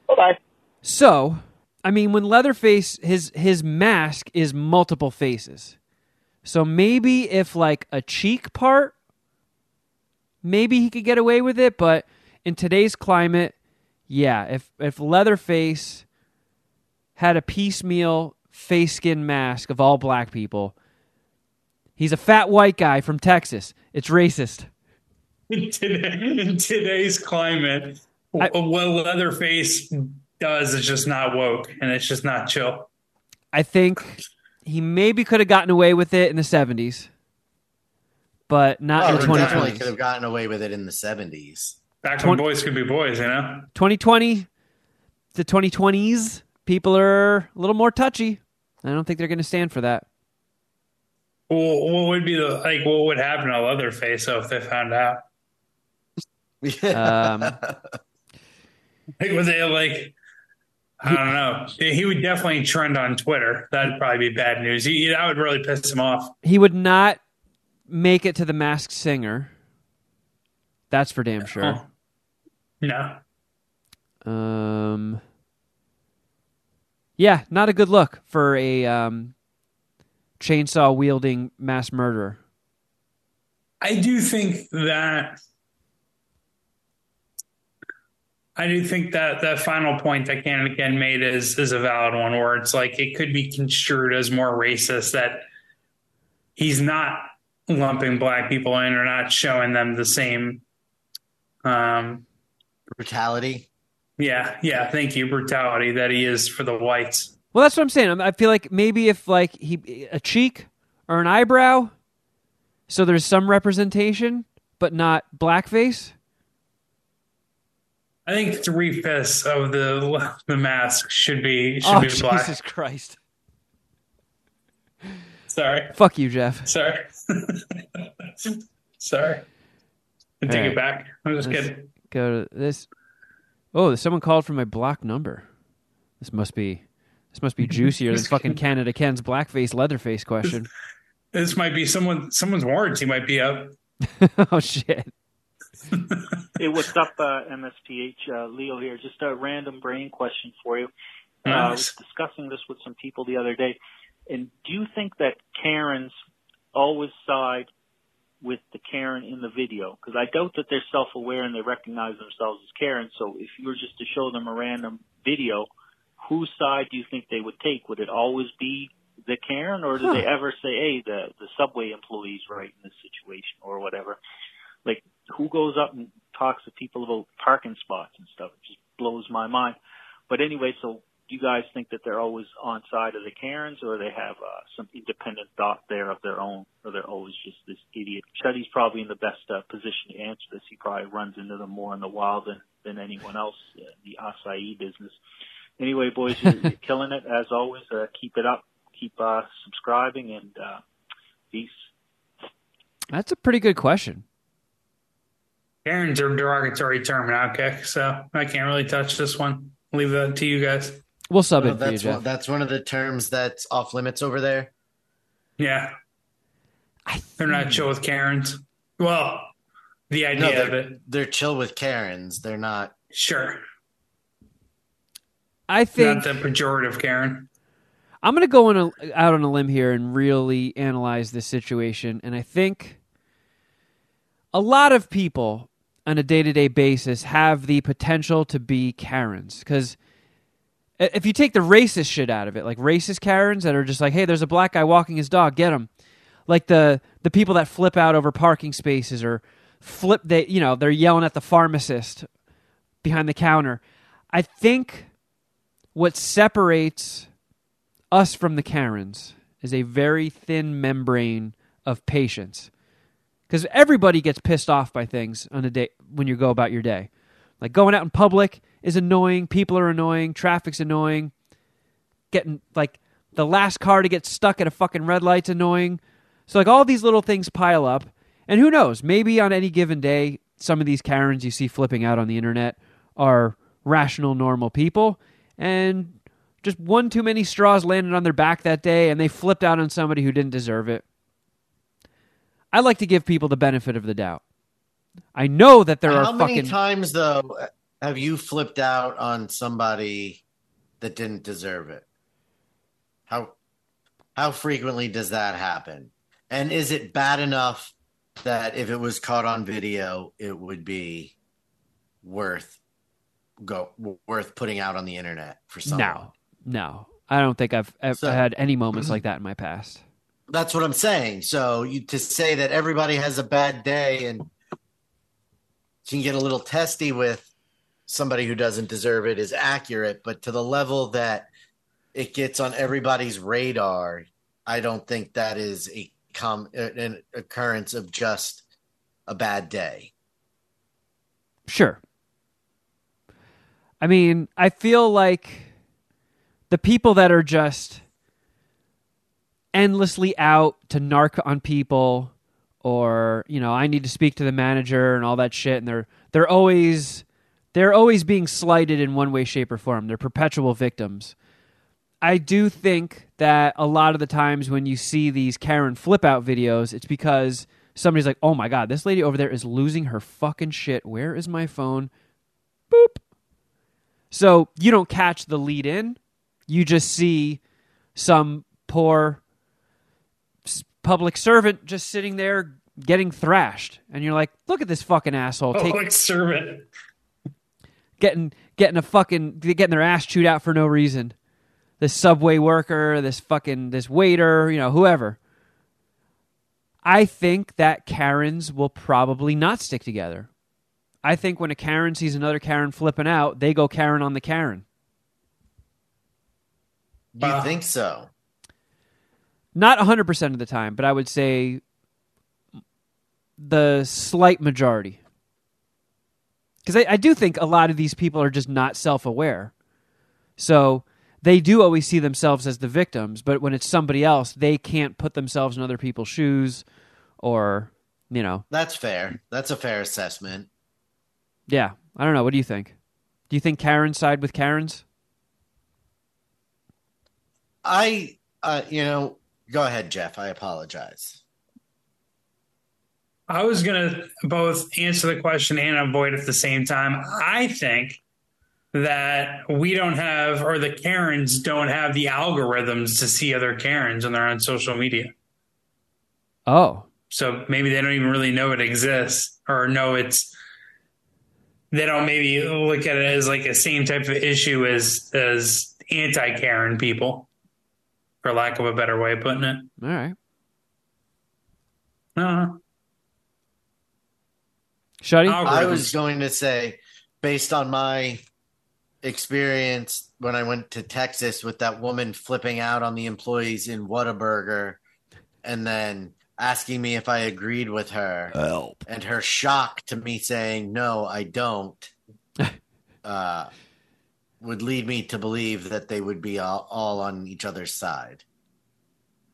Bye bye. So, I mean, when Leatherface, his his mask is multiple faces. So maybe if like a cheek part, maybe he could get away with it. But in today's climate, yeah, if if Leatherface had a piecemeal face skin mask of all black people, he's a fat white guy from Texas. It's racist. in, today, in today's climate, I- what Leatherface does is just not woke and it's just not chill. I think he maybe could have gotten away with it in the seventies, but not Oh, in the he definitely could have gotten away with it in the 70s. Back when Twen- boys could be boys, you know? 2020 to 2020s, people are a little more touchy. I don't think they're going to stand for that. Well, what would be the like? What would happen to Leatherface if they found out? Um, Like, would they like? I don't know. He would definitely trend on Twitter. That'd probably be bad news. He, that would really piss him off. He would not make it to the Masked Singer. That's for damn sure. No. Um, yeah, not a good look for a um, chainsaw wielding mass murderer. I do think that I do think that that final point that Canada Ken made is is a valid one where it's like it could be construed as more racist that he's not lumping black people in or not showing them the same um Brutality. yeah, yeah, thank you, brutality that he is for the whites. Well, that's what I'm saying. I'm- I feel like maybe if like he a cheek or an eyebrow, so there's some representation, but not blackface. I think three fifths of the the mask should be should oh be black. Jesus Christ! Sorry. Fuck you, Geoff. Sorry. Sorry. I take right. it back. I'm just Let's kidding. Go to this. Oh, someone called from my block number. This must be this must be juicier than fucking Canada Ken's blackface leatherface question. This might be someone someone's warranty might be up. oh shit! Hey, what's up, uh, MSPH? Uh, Leo here. Just a random brain question for you. Uh, I was discussing this with some people the other day. And do you think that Karens always side with the Karen in the video? Because I doubt that they're self-aware and they recognize themselves as Karen. So if you were just to show them a random video, whose side do you think they would take? Would it always be the Karen, or do they ever say, "Hey, the the subway employee's right in this situation," or whatever? Like, who goes up and talks to people about parking spots and stuff? It just blows my mind. But anyway, so do you guys think that they're always on side of the Karens, or they have uh, some independent thought there of their own, or they're always just this idiot? Shuddy's probably in the best uh, position to answer this. He probably runs into them more in the wild than than anyone else, uh, the acai business. Anyway, boys, you're, you're killing it as always. Uh, keep it up. Keep uh, subscribing and uh, peace. That's a pretty good question. Karen's a derogatory term in Outkick, so I can't really touch this one. Leave that to you guys. We'll sub Well, it for you, that's Geoff. one, that's one of the terms that's off limits over there. Yeah. I They're not chill with Karens. Well, the No, idea of they're, it. they're chill with Karens. They're not. Sure. I think Not the pejorative Karen. I'm going to go on a, out on a limb here and really analyze this situation. And I think a lot of people on a day to day basis have the potential to be Karens. Because if you take the racist shit out of it, like racist Karens that are just like, hey, there's a black guy walking his dog, get him. Like the, the people that flip out over parking spaces or flip, they, you know, they're yelling at the pharmacist behind the counter. I think what separates us from the Karens is a very thin membrane of patience. Because everybody gets pissed off by things on a day when you go about your day. Like going out in public is annoying, people are annoying, traffic's annoying. Getting like the last car to get stuck at a fucking red light's annoying. So like all these little things pile up. And who knows, maybe on any given day some of these Karens you see flipping out on the internet are rational normal people and just one too many straws landed on their back that day and they flipped out on somebody who didn't deserve it. I like to give people the benefit of the doubt. I know that there How are How many fucking times though have you flipped out on somebody that didn't deserve it? How how frequently does that happen? And is it bad enough that if it was caught on video, it would be worth go worth putting out on the internet for someone? no, no. I don't think I've, I've So- had any moments like that in my past. That's what I'm saying. So you to say that everybody has a bad day and can get a little testy with somebody who doesn't deserve it is accurate, but to the level that it gets on everybody's radar, I don't think that is a com an occurrence of just a bad day. Sure. I mean, I feel like the people that are just endlessly out to narc on people or, you know, I need to speak to the manager and all that shit and they're they're always they're always being slighted in one way shape or form. They're perpetual victims. I do think that a lot of the times when you see these Karen flip out videos, it's because somebody's like, "Oh my god, this lady over there is losing her fucking shit. Where is my phone?" Boop. So you don't catch the lead in. You just see some poor public servant just sitting there getting thrashed, and you're like, "Look at this fucking asshole oh, take, like servant. getting getting a fucking getting their ass chewed out for no reason." This subway worker, this fucking this waiter, you know, whoever. I think that Karens will probably not stick together. I think when a Karen sees another Karen flipping out, they go Karen on the Karen. You Wow. think so? Not 100% of the time, but I would say the slight majority. Because I, I do think a lot of these people are just not self aware. So they do always see themselves as the victims, but when it's somebody else, they can't put themselves in other people's shoes or, you know, That's fair. That's a fair assessment. yeah. I don't know. What do you think? Do you think Karen side with Karens? I, uh, you know, go ahead, Geoff. I apologize. I was gonna both answer the question and avoid at the same time. I think that we don't have, or the Karens don't have the algorithms to see other Karens when they're on social media. Oh, So maybe they don't even really know it exists or know it's. They don't maybe look at it as like a same type of issue as as anti Karen people, for lack of a better way of putting it. all right. No, Shuddy? I was going to say, based on my experience when I went to Texas with that woman flipping out on the employees in Whataburger and then asking me if I agreed with her Help. and her shock to me saying, no, I don't, uh, would lead me to believe that they would be all, all on each other's side.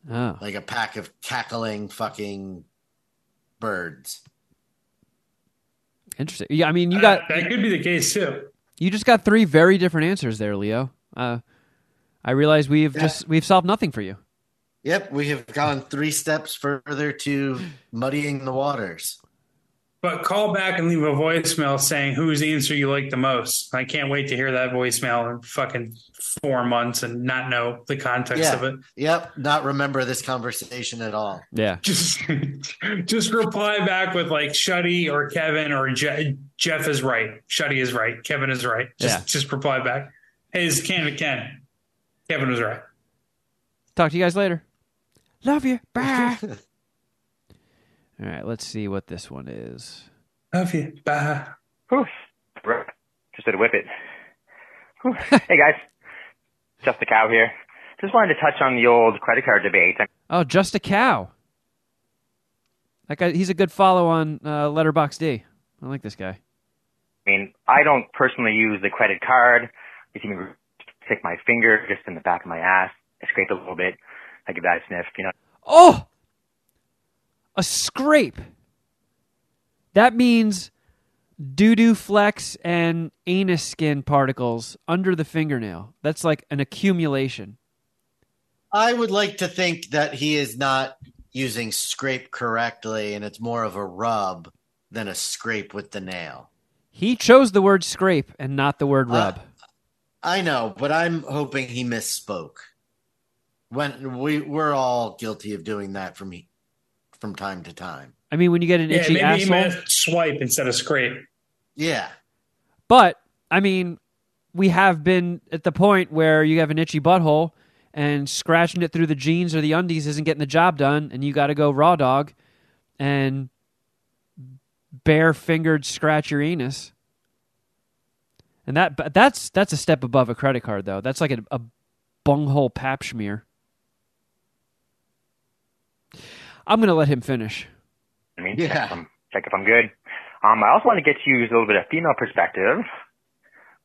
Oh. Like a pack of cackling fucking birds. Interesting. Yeah, I mean, you got that could be the case too. you just got three very different answers there, Leo. Uh, I realize we've Yeah. just we've solved nothing for you. Yep, we have gone three steps further to muddying the waters. But call back and leave a voicemail saying whose answer you like the most. I can't wait to hear that voicemail in fucking four months and not know the context Yeah. of it. Yep, not remember this conversation at all. Yeah. Just, just reply back with like Shuddy or Kevin or Je- Geoff is right. Shuddy is right. Kevin is right. Just, Yeah. just reply back. Hey, it's Ken. Ken. Kevin was right. Talk to you guys later. Love you. Bye. All right, let's see what this one is. Love you. Bye. Whew. Just had to whip it. Whew. hey guys, just a cow here. Just wanted to touch on the old credit card debate. Oh, just a cow. That guy, he's a good follow on uh, Letterbox D. I like this guy. I mean, I don't personally use the credit card. You see me stick my finger just in the back of my ass. I scrape a little bit. I give that a sniff. You know, Oh, a scrape. That means doo doo flex and anus skin particles under the fingernail. That's like an accumulation. I would like to think that he is not using scrape correctly, and it's more of a rub than a scrape with the nail. He chose the word scrape and not the word Uh, rub. I know, but I'm hoping he misspoke. When we we're all guilty of doing that from from time to time. I mean, when you get an Yeah, itchy maybe he asshole. meant swipe instead of scrape. Yeah. But I mean, we have been at the point where you have an itchy butthole and scratching it through the jeans or the undies isn't getting the job done, and you got to go raw dog and bare fingered scratch your anus. And that but that's that's a step above a credit card though. That's like a, a bunghole pap smear. I'm gonna let him finish. I mean, check, if I'm, check if I'm good. Um, I also want to get you a little bit of female perspective.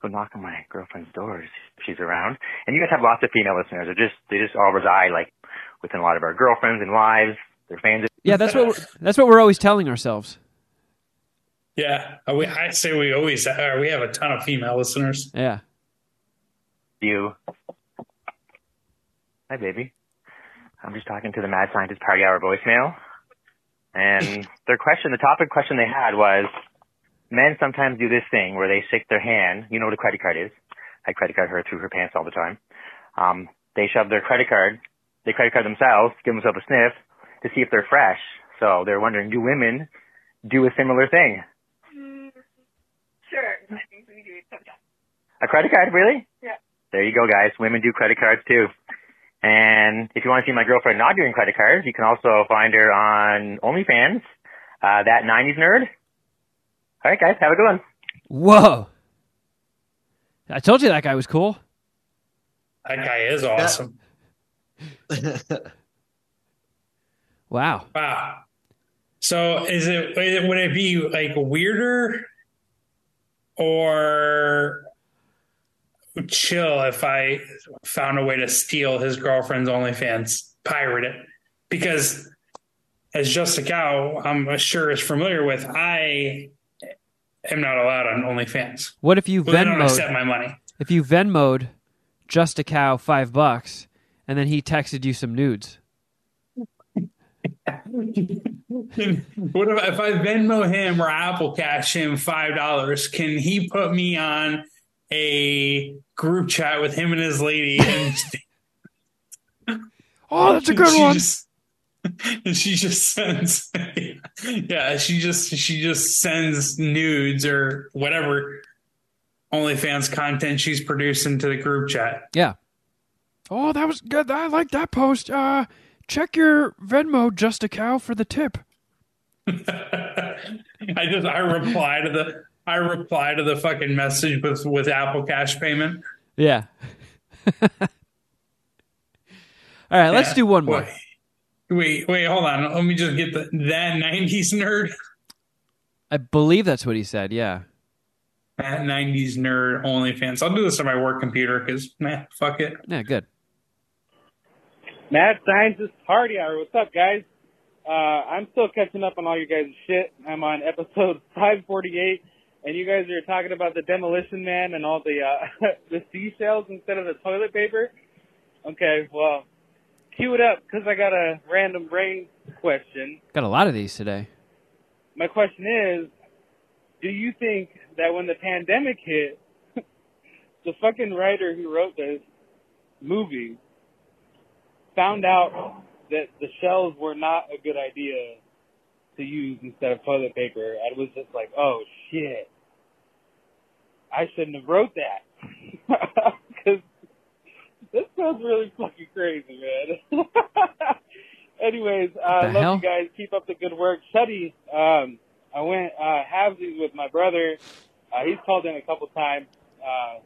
Go knock on my girlfriend's door if she's around. And you guys have lots of female listeners. They're just they just all reside like within a lot of our girlfriends and wives. They're fans of Yeah, that's what we're, that's what we're always telling ourselves. Yeah, Uh, we, I say we always uh, we have a ton of female listeners. Yeah. you. Hi, baby. I'm just talking to the Mad Scientist Party Hour voicemail. And their question, the topic question they had was, men sometimes do this thing where they shake their hand. You know what a credit card is. I credit card her through her pants all the time. Um, they shove their credit card, they credit card themselves, give themselves a sniff to see if they're fresh. So they're wondering, do women do a similar thing? Sure. I think we do it sometimes. A credit card, really? Yeah. There you go, guys. Women do credit cards too. And if you want to see my girlfriend not doing credit cards, you can also find her on OnlyFans, uh, that 90s nerd. All right, guys, have a good one. Whoa. I told you that guy was cool. That guy is awesome. Wow. Wow. So is it would it be like weirder or chill if I found a way to steal his girlfriend's OnlyFans, pirate it? Because as Just a Cow, I'm sure is familiar with, I am not allowed on OnlyFans. What if you Well, don't accept my money. If you Venmoed just a cow five bucks, and then he texted you some nudes. What if, if I Venmo him or Apple Cash him five dollars? Can he put me on a group chat with him and his lady? And Oh, that's a good one. Just, and she just sends, yeah, she just she just sends nudes or whatever OnlyFans content she's producing to the group chat. Yeah. Oh, that was good. I like that post. Uh, check your Venmo just a cow for the tip. I just I reply to the I reply to the fucking message with with Apple Cash payment. Yeah. All right, let's Yeah. do one more. Wait, wait, wait, hold on. Let me just get the that '90s nerd. I believe that's what he said. Yeah. That '90s nerd OnlyFans. I'll do this on my work computer because man, fuck it. Yeah, good. Mad Scientist Party Hour. What's up, guys? Uh, I'm still catching up on all you guys' shit. I'm on episode 548, and you guys are talking about the Demolition Man and all the uh, the seashells instead of the toilet paper. Okay, well, cue it up because I got a random brain question. Got a lot of these today. My question is, do you think that when the pandemic hit, the fucking writer who wrote this movie found out that the shells were not a good idea to use instead of toilet paper and was just like, oh shit, I shouldn't have wrote that. Because this sounds really fucking crazy, man. Anyways, uh, love hell? you guys. Keep up the good work. Shuddy, um, I went uh, halvesies with my brother. Uh, he's called in a couple times. Uh,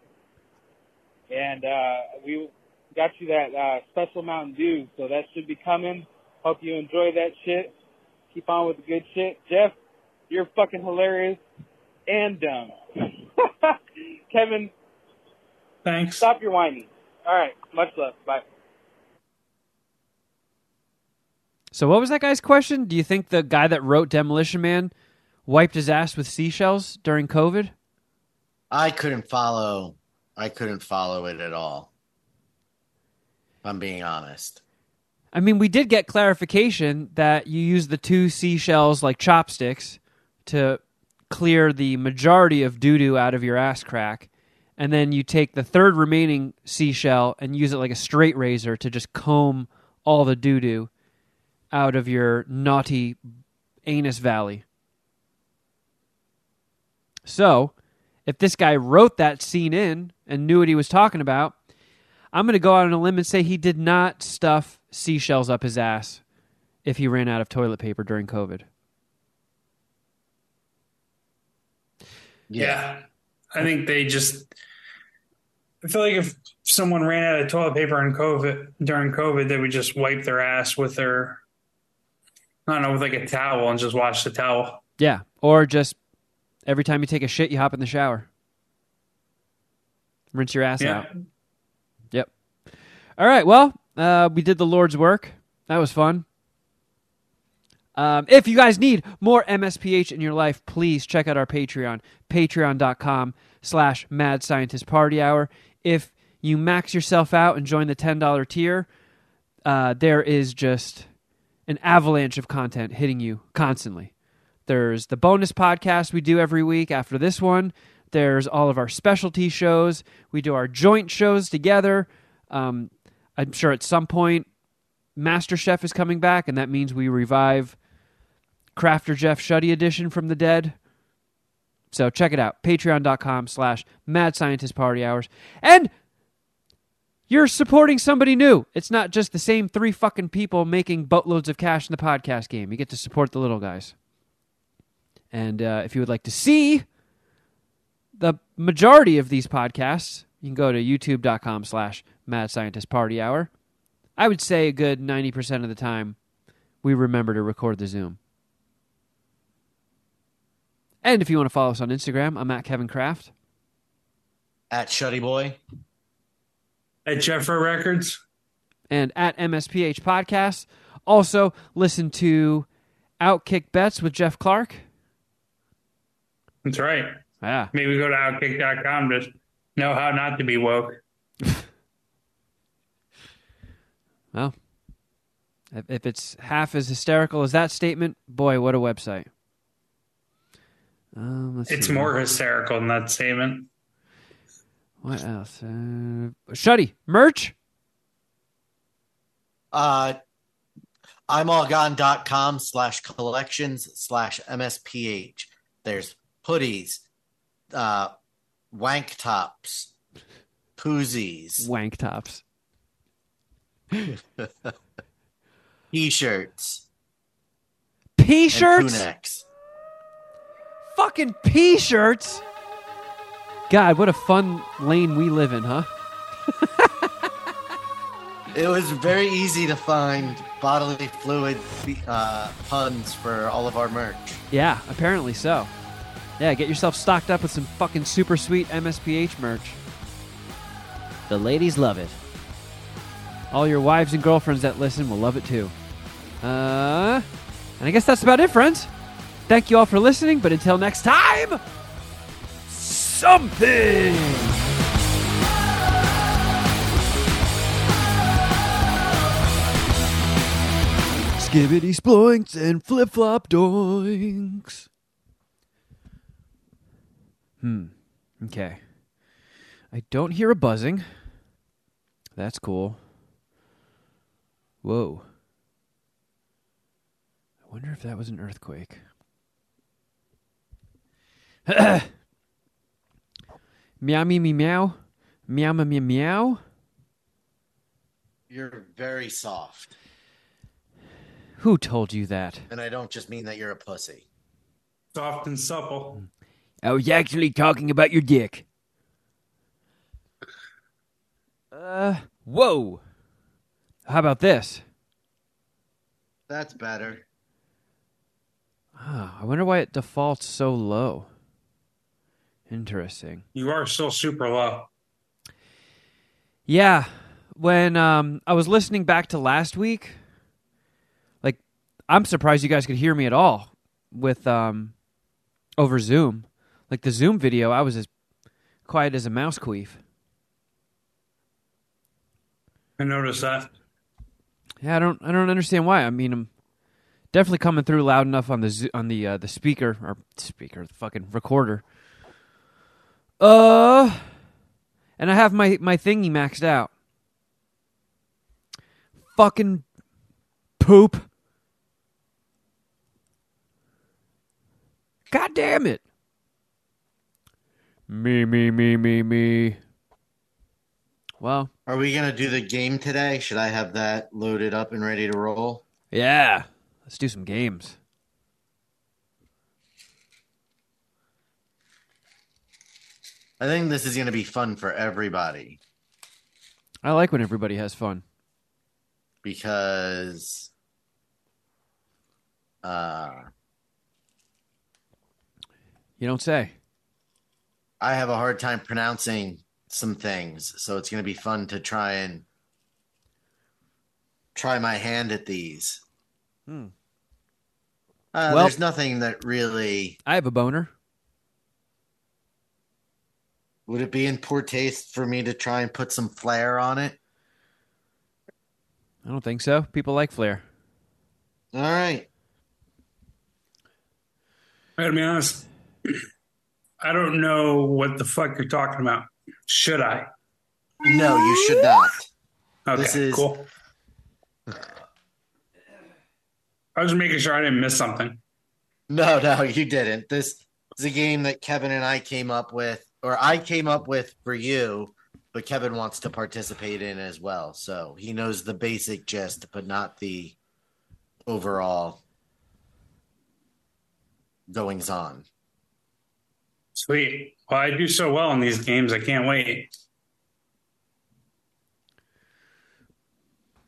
and uh, we got you that uh, special Mountain Dew, so that should be coming. Hope you enjoy that shit. Keep on with the good shit. Geoff, you're fucking hilarious and dumb. Kevin, thanks. Stop your whining. All right, much love. Bye. So, what was that guy's question? Do you think the guy that wrote Demolition Man wiped his ass with seashells during COVID? I couldn't follow. I couldn't follow it at all. If I'm being honest. I mean, we did get clarification that you use the two seashells like chopsticks to clear the majority of doo doo out of your ass crack, and then you take the third remaining seashell and use it like a straight razor to just comb all the doo doo out of your naughty anus valley. So, if this guy wrote that scene in and knew what he was talking about, I'm going to go out on a limb and say he did not stuff seashells up his ass if he ran out of toilet paper during COVID. Yeah. I think they just. I feel like if someone ran out of toilet paper in COVID during COVID, they would just wipe their ass with their, I don't know, with like a towel and just wash the towel. Yeah, or just every time you take a shit, you hop in the shower, rinse your ass Yeah. out. Yep. All right. Well, uh, we did the Lord's work. That was fun. Um, if you guys need more MSPH in your life, please check out our Patreon, patreon.com slash mad scientist party hour. If you max yourself out and join the $10 tier, uh, there is just an avalanche of content hitting you constantly. There's the bonus podcast we do every week after this one. There's all of our specialty shows. We do our joint shows together. Um, I'm sure at some point MasterChef is coming back, and that means we revive Crafter Geoff Shuddy edition from the dead. So check it out. Patreon.com slash Mad Scientist Party Hours. And you're supporting somebody new. It's not just the same three fucking people making boatloads of cash in the podcast game. You get to support the little guys. And uh, if you would like to see the majority of these podcasts, you can go to youtube.com slash Mad Scientist Party Hour. I would say a good 90% of the time we remember to record the Zoom. And if you want to follow us on Instagram, I'm at Kevin Kraft. At Shuddy Boy. At Jeffro Records. and at MSPH Podcast. Also, listen to Outkick Bets with Geoff Clark. That's right. Yeah. Maybe go to outkick.com to know how not to be woke. Well, if, if it's half as hysterical as that statement, boy, what a website. Um, let's It's see. more hysterical than that statement. What else? Uh, Shuddy, merch? Uh, I'm all imallgone.com slash collections slash MSPH. There's hoodies, uh, wank tops, koozies, Wank tops. t-shirts, p-shirts. Fucking P shirts? God, what a fun lane we live in, huh? It was very easy to find bodily fluid uh, puns for all of our merch. Yeah, apparently so. Yeah, get yourself stocked up with some fucking super sweet MSPH merch. The ladies love it. All your wives and girlfriends that listen will love it too. Uh, and I guess that's about it, friends. Thank you all for listening, but until next time, something! Skibbity sploinks and flip flop doinks. Hmm. Okay. I don't hear a buzzing. That's cool. Whoa. I wonder if that was an earthquake. meow me me meow. Meow me me meow. You're very soft. Who told you that? And I don't just mean that you're a pussy. Soft and supple. I was actually talking about your dick. Uh, whoa. How about this? That's better. Ah, I wonder why it defaults so low. Interesting. You are still super low. Yeah, when um, I was listening back to last week, like I'm surprised you guys could hear me at all with um, over Zoom. Like the Zoom video, I was as quiet as a mouse queef. I noticed that. Yeah, I don't I don't understand why. I mean, I'm definitely coming through loud enough on the zo- on the uh, the speaker or speaker, the fucking recorder. Uh, and I have my my thingy maxed out. Fucking poop. God damn it. Me, me, me, me, me. Well, Are we gonna do the game today? Should I have that loaded up and ready to roll? yeah. Let's do some games. I think this is gonna be fun for everybody I like when everybody has fun. because uh You don't say. I have a hard time pronouncing some things, so it's gonna be fun to try and try my hand at these. Hmm. Uh, Well- there's nothing that really I have a boner. would it be in poor taste for me to try and put some flair on it. I don't think so. People like flair. All right. I gotta be honest. I don't know what the fuck you're talking about. Should I? No, you should not. Okay, This is- cool. I was making sure I didn't miss something. No, no, you didn't. This is a game that Kevin and I came up with, or I came up with for you, but Kevin wants to participate in as well. So he knows the basic gist, but not the overall goings on. Sweet. Well, I do so well in these games. I can't wait.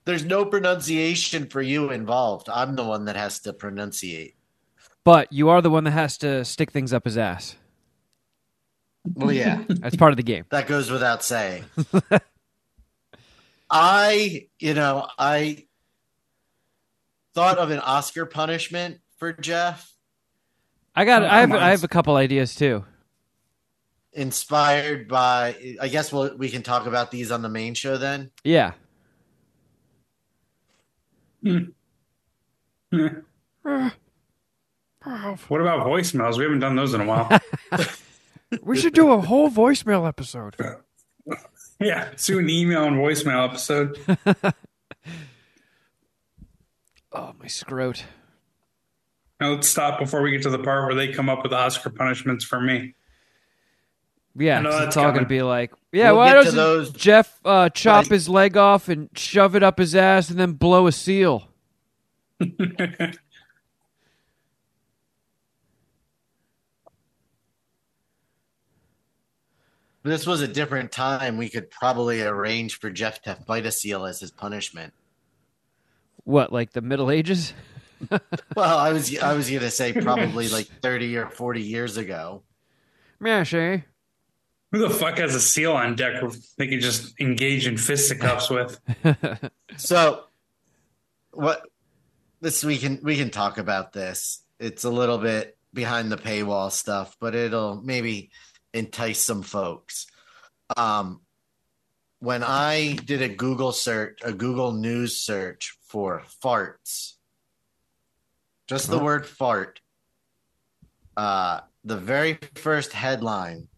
There's no pronunciation for you involved. I'm the one that has to pronunciate. But you are the one that has to stick things up his ass. Well, yeah. That's part of the game. That goes without saying. I, you know, I thought of an Oscar punishment for Geoff, I got. Oh, I have. come. I have a couple ideas too. Inspired by. I guess we'll, we can talk about these on the main show then. Yeah. What about voicemails? We haven't done those in a while. We should do a whole voicemail episode. yeah, let's do an email and voicemail episode. Oh my scrote. Now let's stop before we get to the part where they come up with Oscar punishments for me. Yeah, I know 'cause that's it's all going to coming. be like, yeah, We'll why get to doesn't those- Geoff uh, chop Right. his leg off and shove it up his ass and then blow a seal? If this was a different time. We could probably arrange for Geoff to fight a seal as his punishment. What, like the Middle Ages? Well, I was I was gonna say probably like thirty or forty years ago. Mash, eh? Who the fuck has a seal on deck they can just engage in fisticuffs with? So, what this we can we can talk about this. It's a little bit behind the paywall stuff, but it'll maybe entice some folks. Um, when I did a Google search, a Google News search for farts, just the Oh. word fart, uh, the very first headline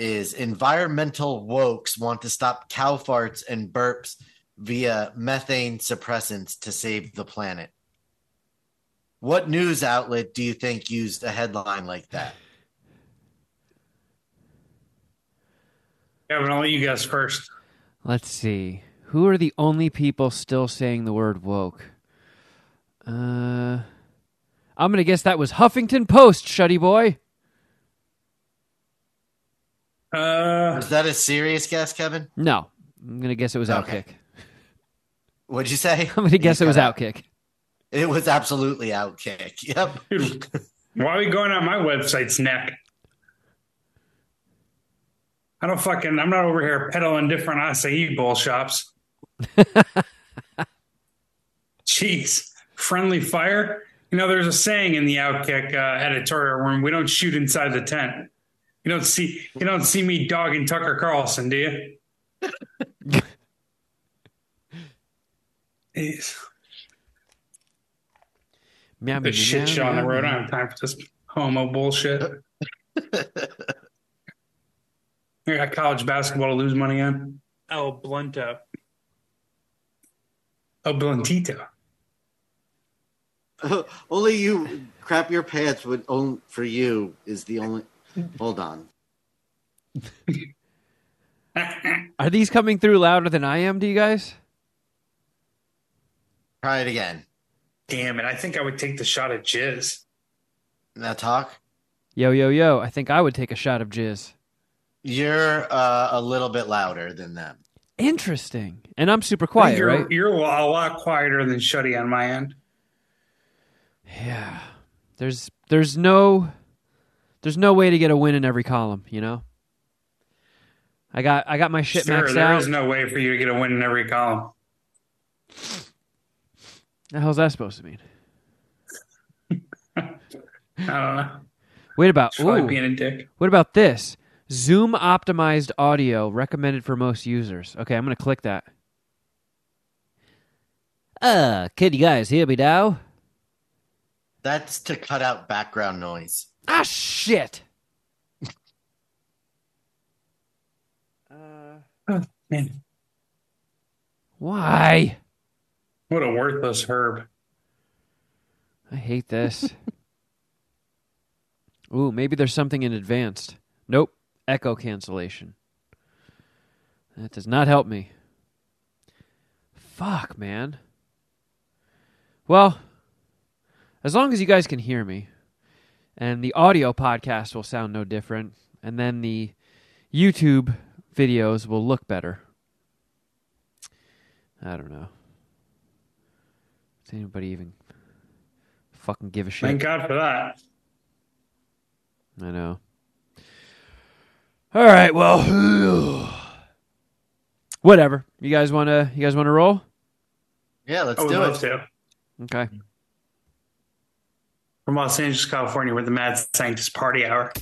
is environmental wokes want to stop cow farts and burps via methane suppressants to save the planet. What news outlet do you think used a headline like that? Kevin, I'll let you guys first. Let's see. Who are the only people still saying the word woke? Uh, I'm going to guess that was Huffington Post, Shuddy Boy. Uh, Was that a serious guess, Kevin? No. I'm going to guess it was Okay. Outkick. What'd you say? I'm going to guess You it was out. Outkick. It was absolutely Outkick. Yep. dude, why are we going on my website's neck? I don't fucking, I'm not over here peddling different acai bowl shops. Jeez, friendly fire. You know, there's a saying in the Outkick uh, editorial room: "We don't shoot inside the tent." You don't see, you don't see me dogging Tucker Carlson, do you? Jeez. Meow, meow, The shit meow, shit on the meow, road. I don't have time for this homo bullshit. I got college basketball to lose money on. Oh, Blunto. Oh, Bluntito. only you crap your pants would own for you is the only. Hold on. Are these coming through louder than I am to you guys? Try it again. Damn it. I think I would take the shot at Jizz. Now talk. Yo, yo, yo. I think I would take a shot of jizz. You're uh, a little bit louder than them. Interesting. And I'm super quiet, you're, right? You're a lot quieter than Shuddy on my end. Yeah. There's there's no there's no way to get a win in every column, you know? I got I got my shit Sir, maxed there out. is no way for you to get a win in every column. the hell's that supposed to mean? I don't know. Wait about ooh. being a dick. What about this? Zoom optimized audio recommended for most users. Okay, I'm gonna click that. Uh, can you guys hear me now? That's to cut out background noise. Ah, shit. Oh, man. Why? What a worthless herb. I hate this. Ooh, maybe there's something in advanced. Nope. Echo cancellation. That does not help me. Fuck, man. Well, as long as you guys can hear me, and the audio podcast will sound no different, and then the YouTube videos will look better. I don't know. Does anybody even fucking give a shit? Thank God for that. I know. All right, well, whatever. You guys want to? You guys want to roll? Yeah, let's I would do love it. to. Okay. From Los Angeles, California, we're the Mad Scientist Party Hour.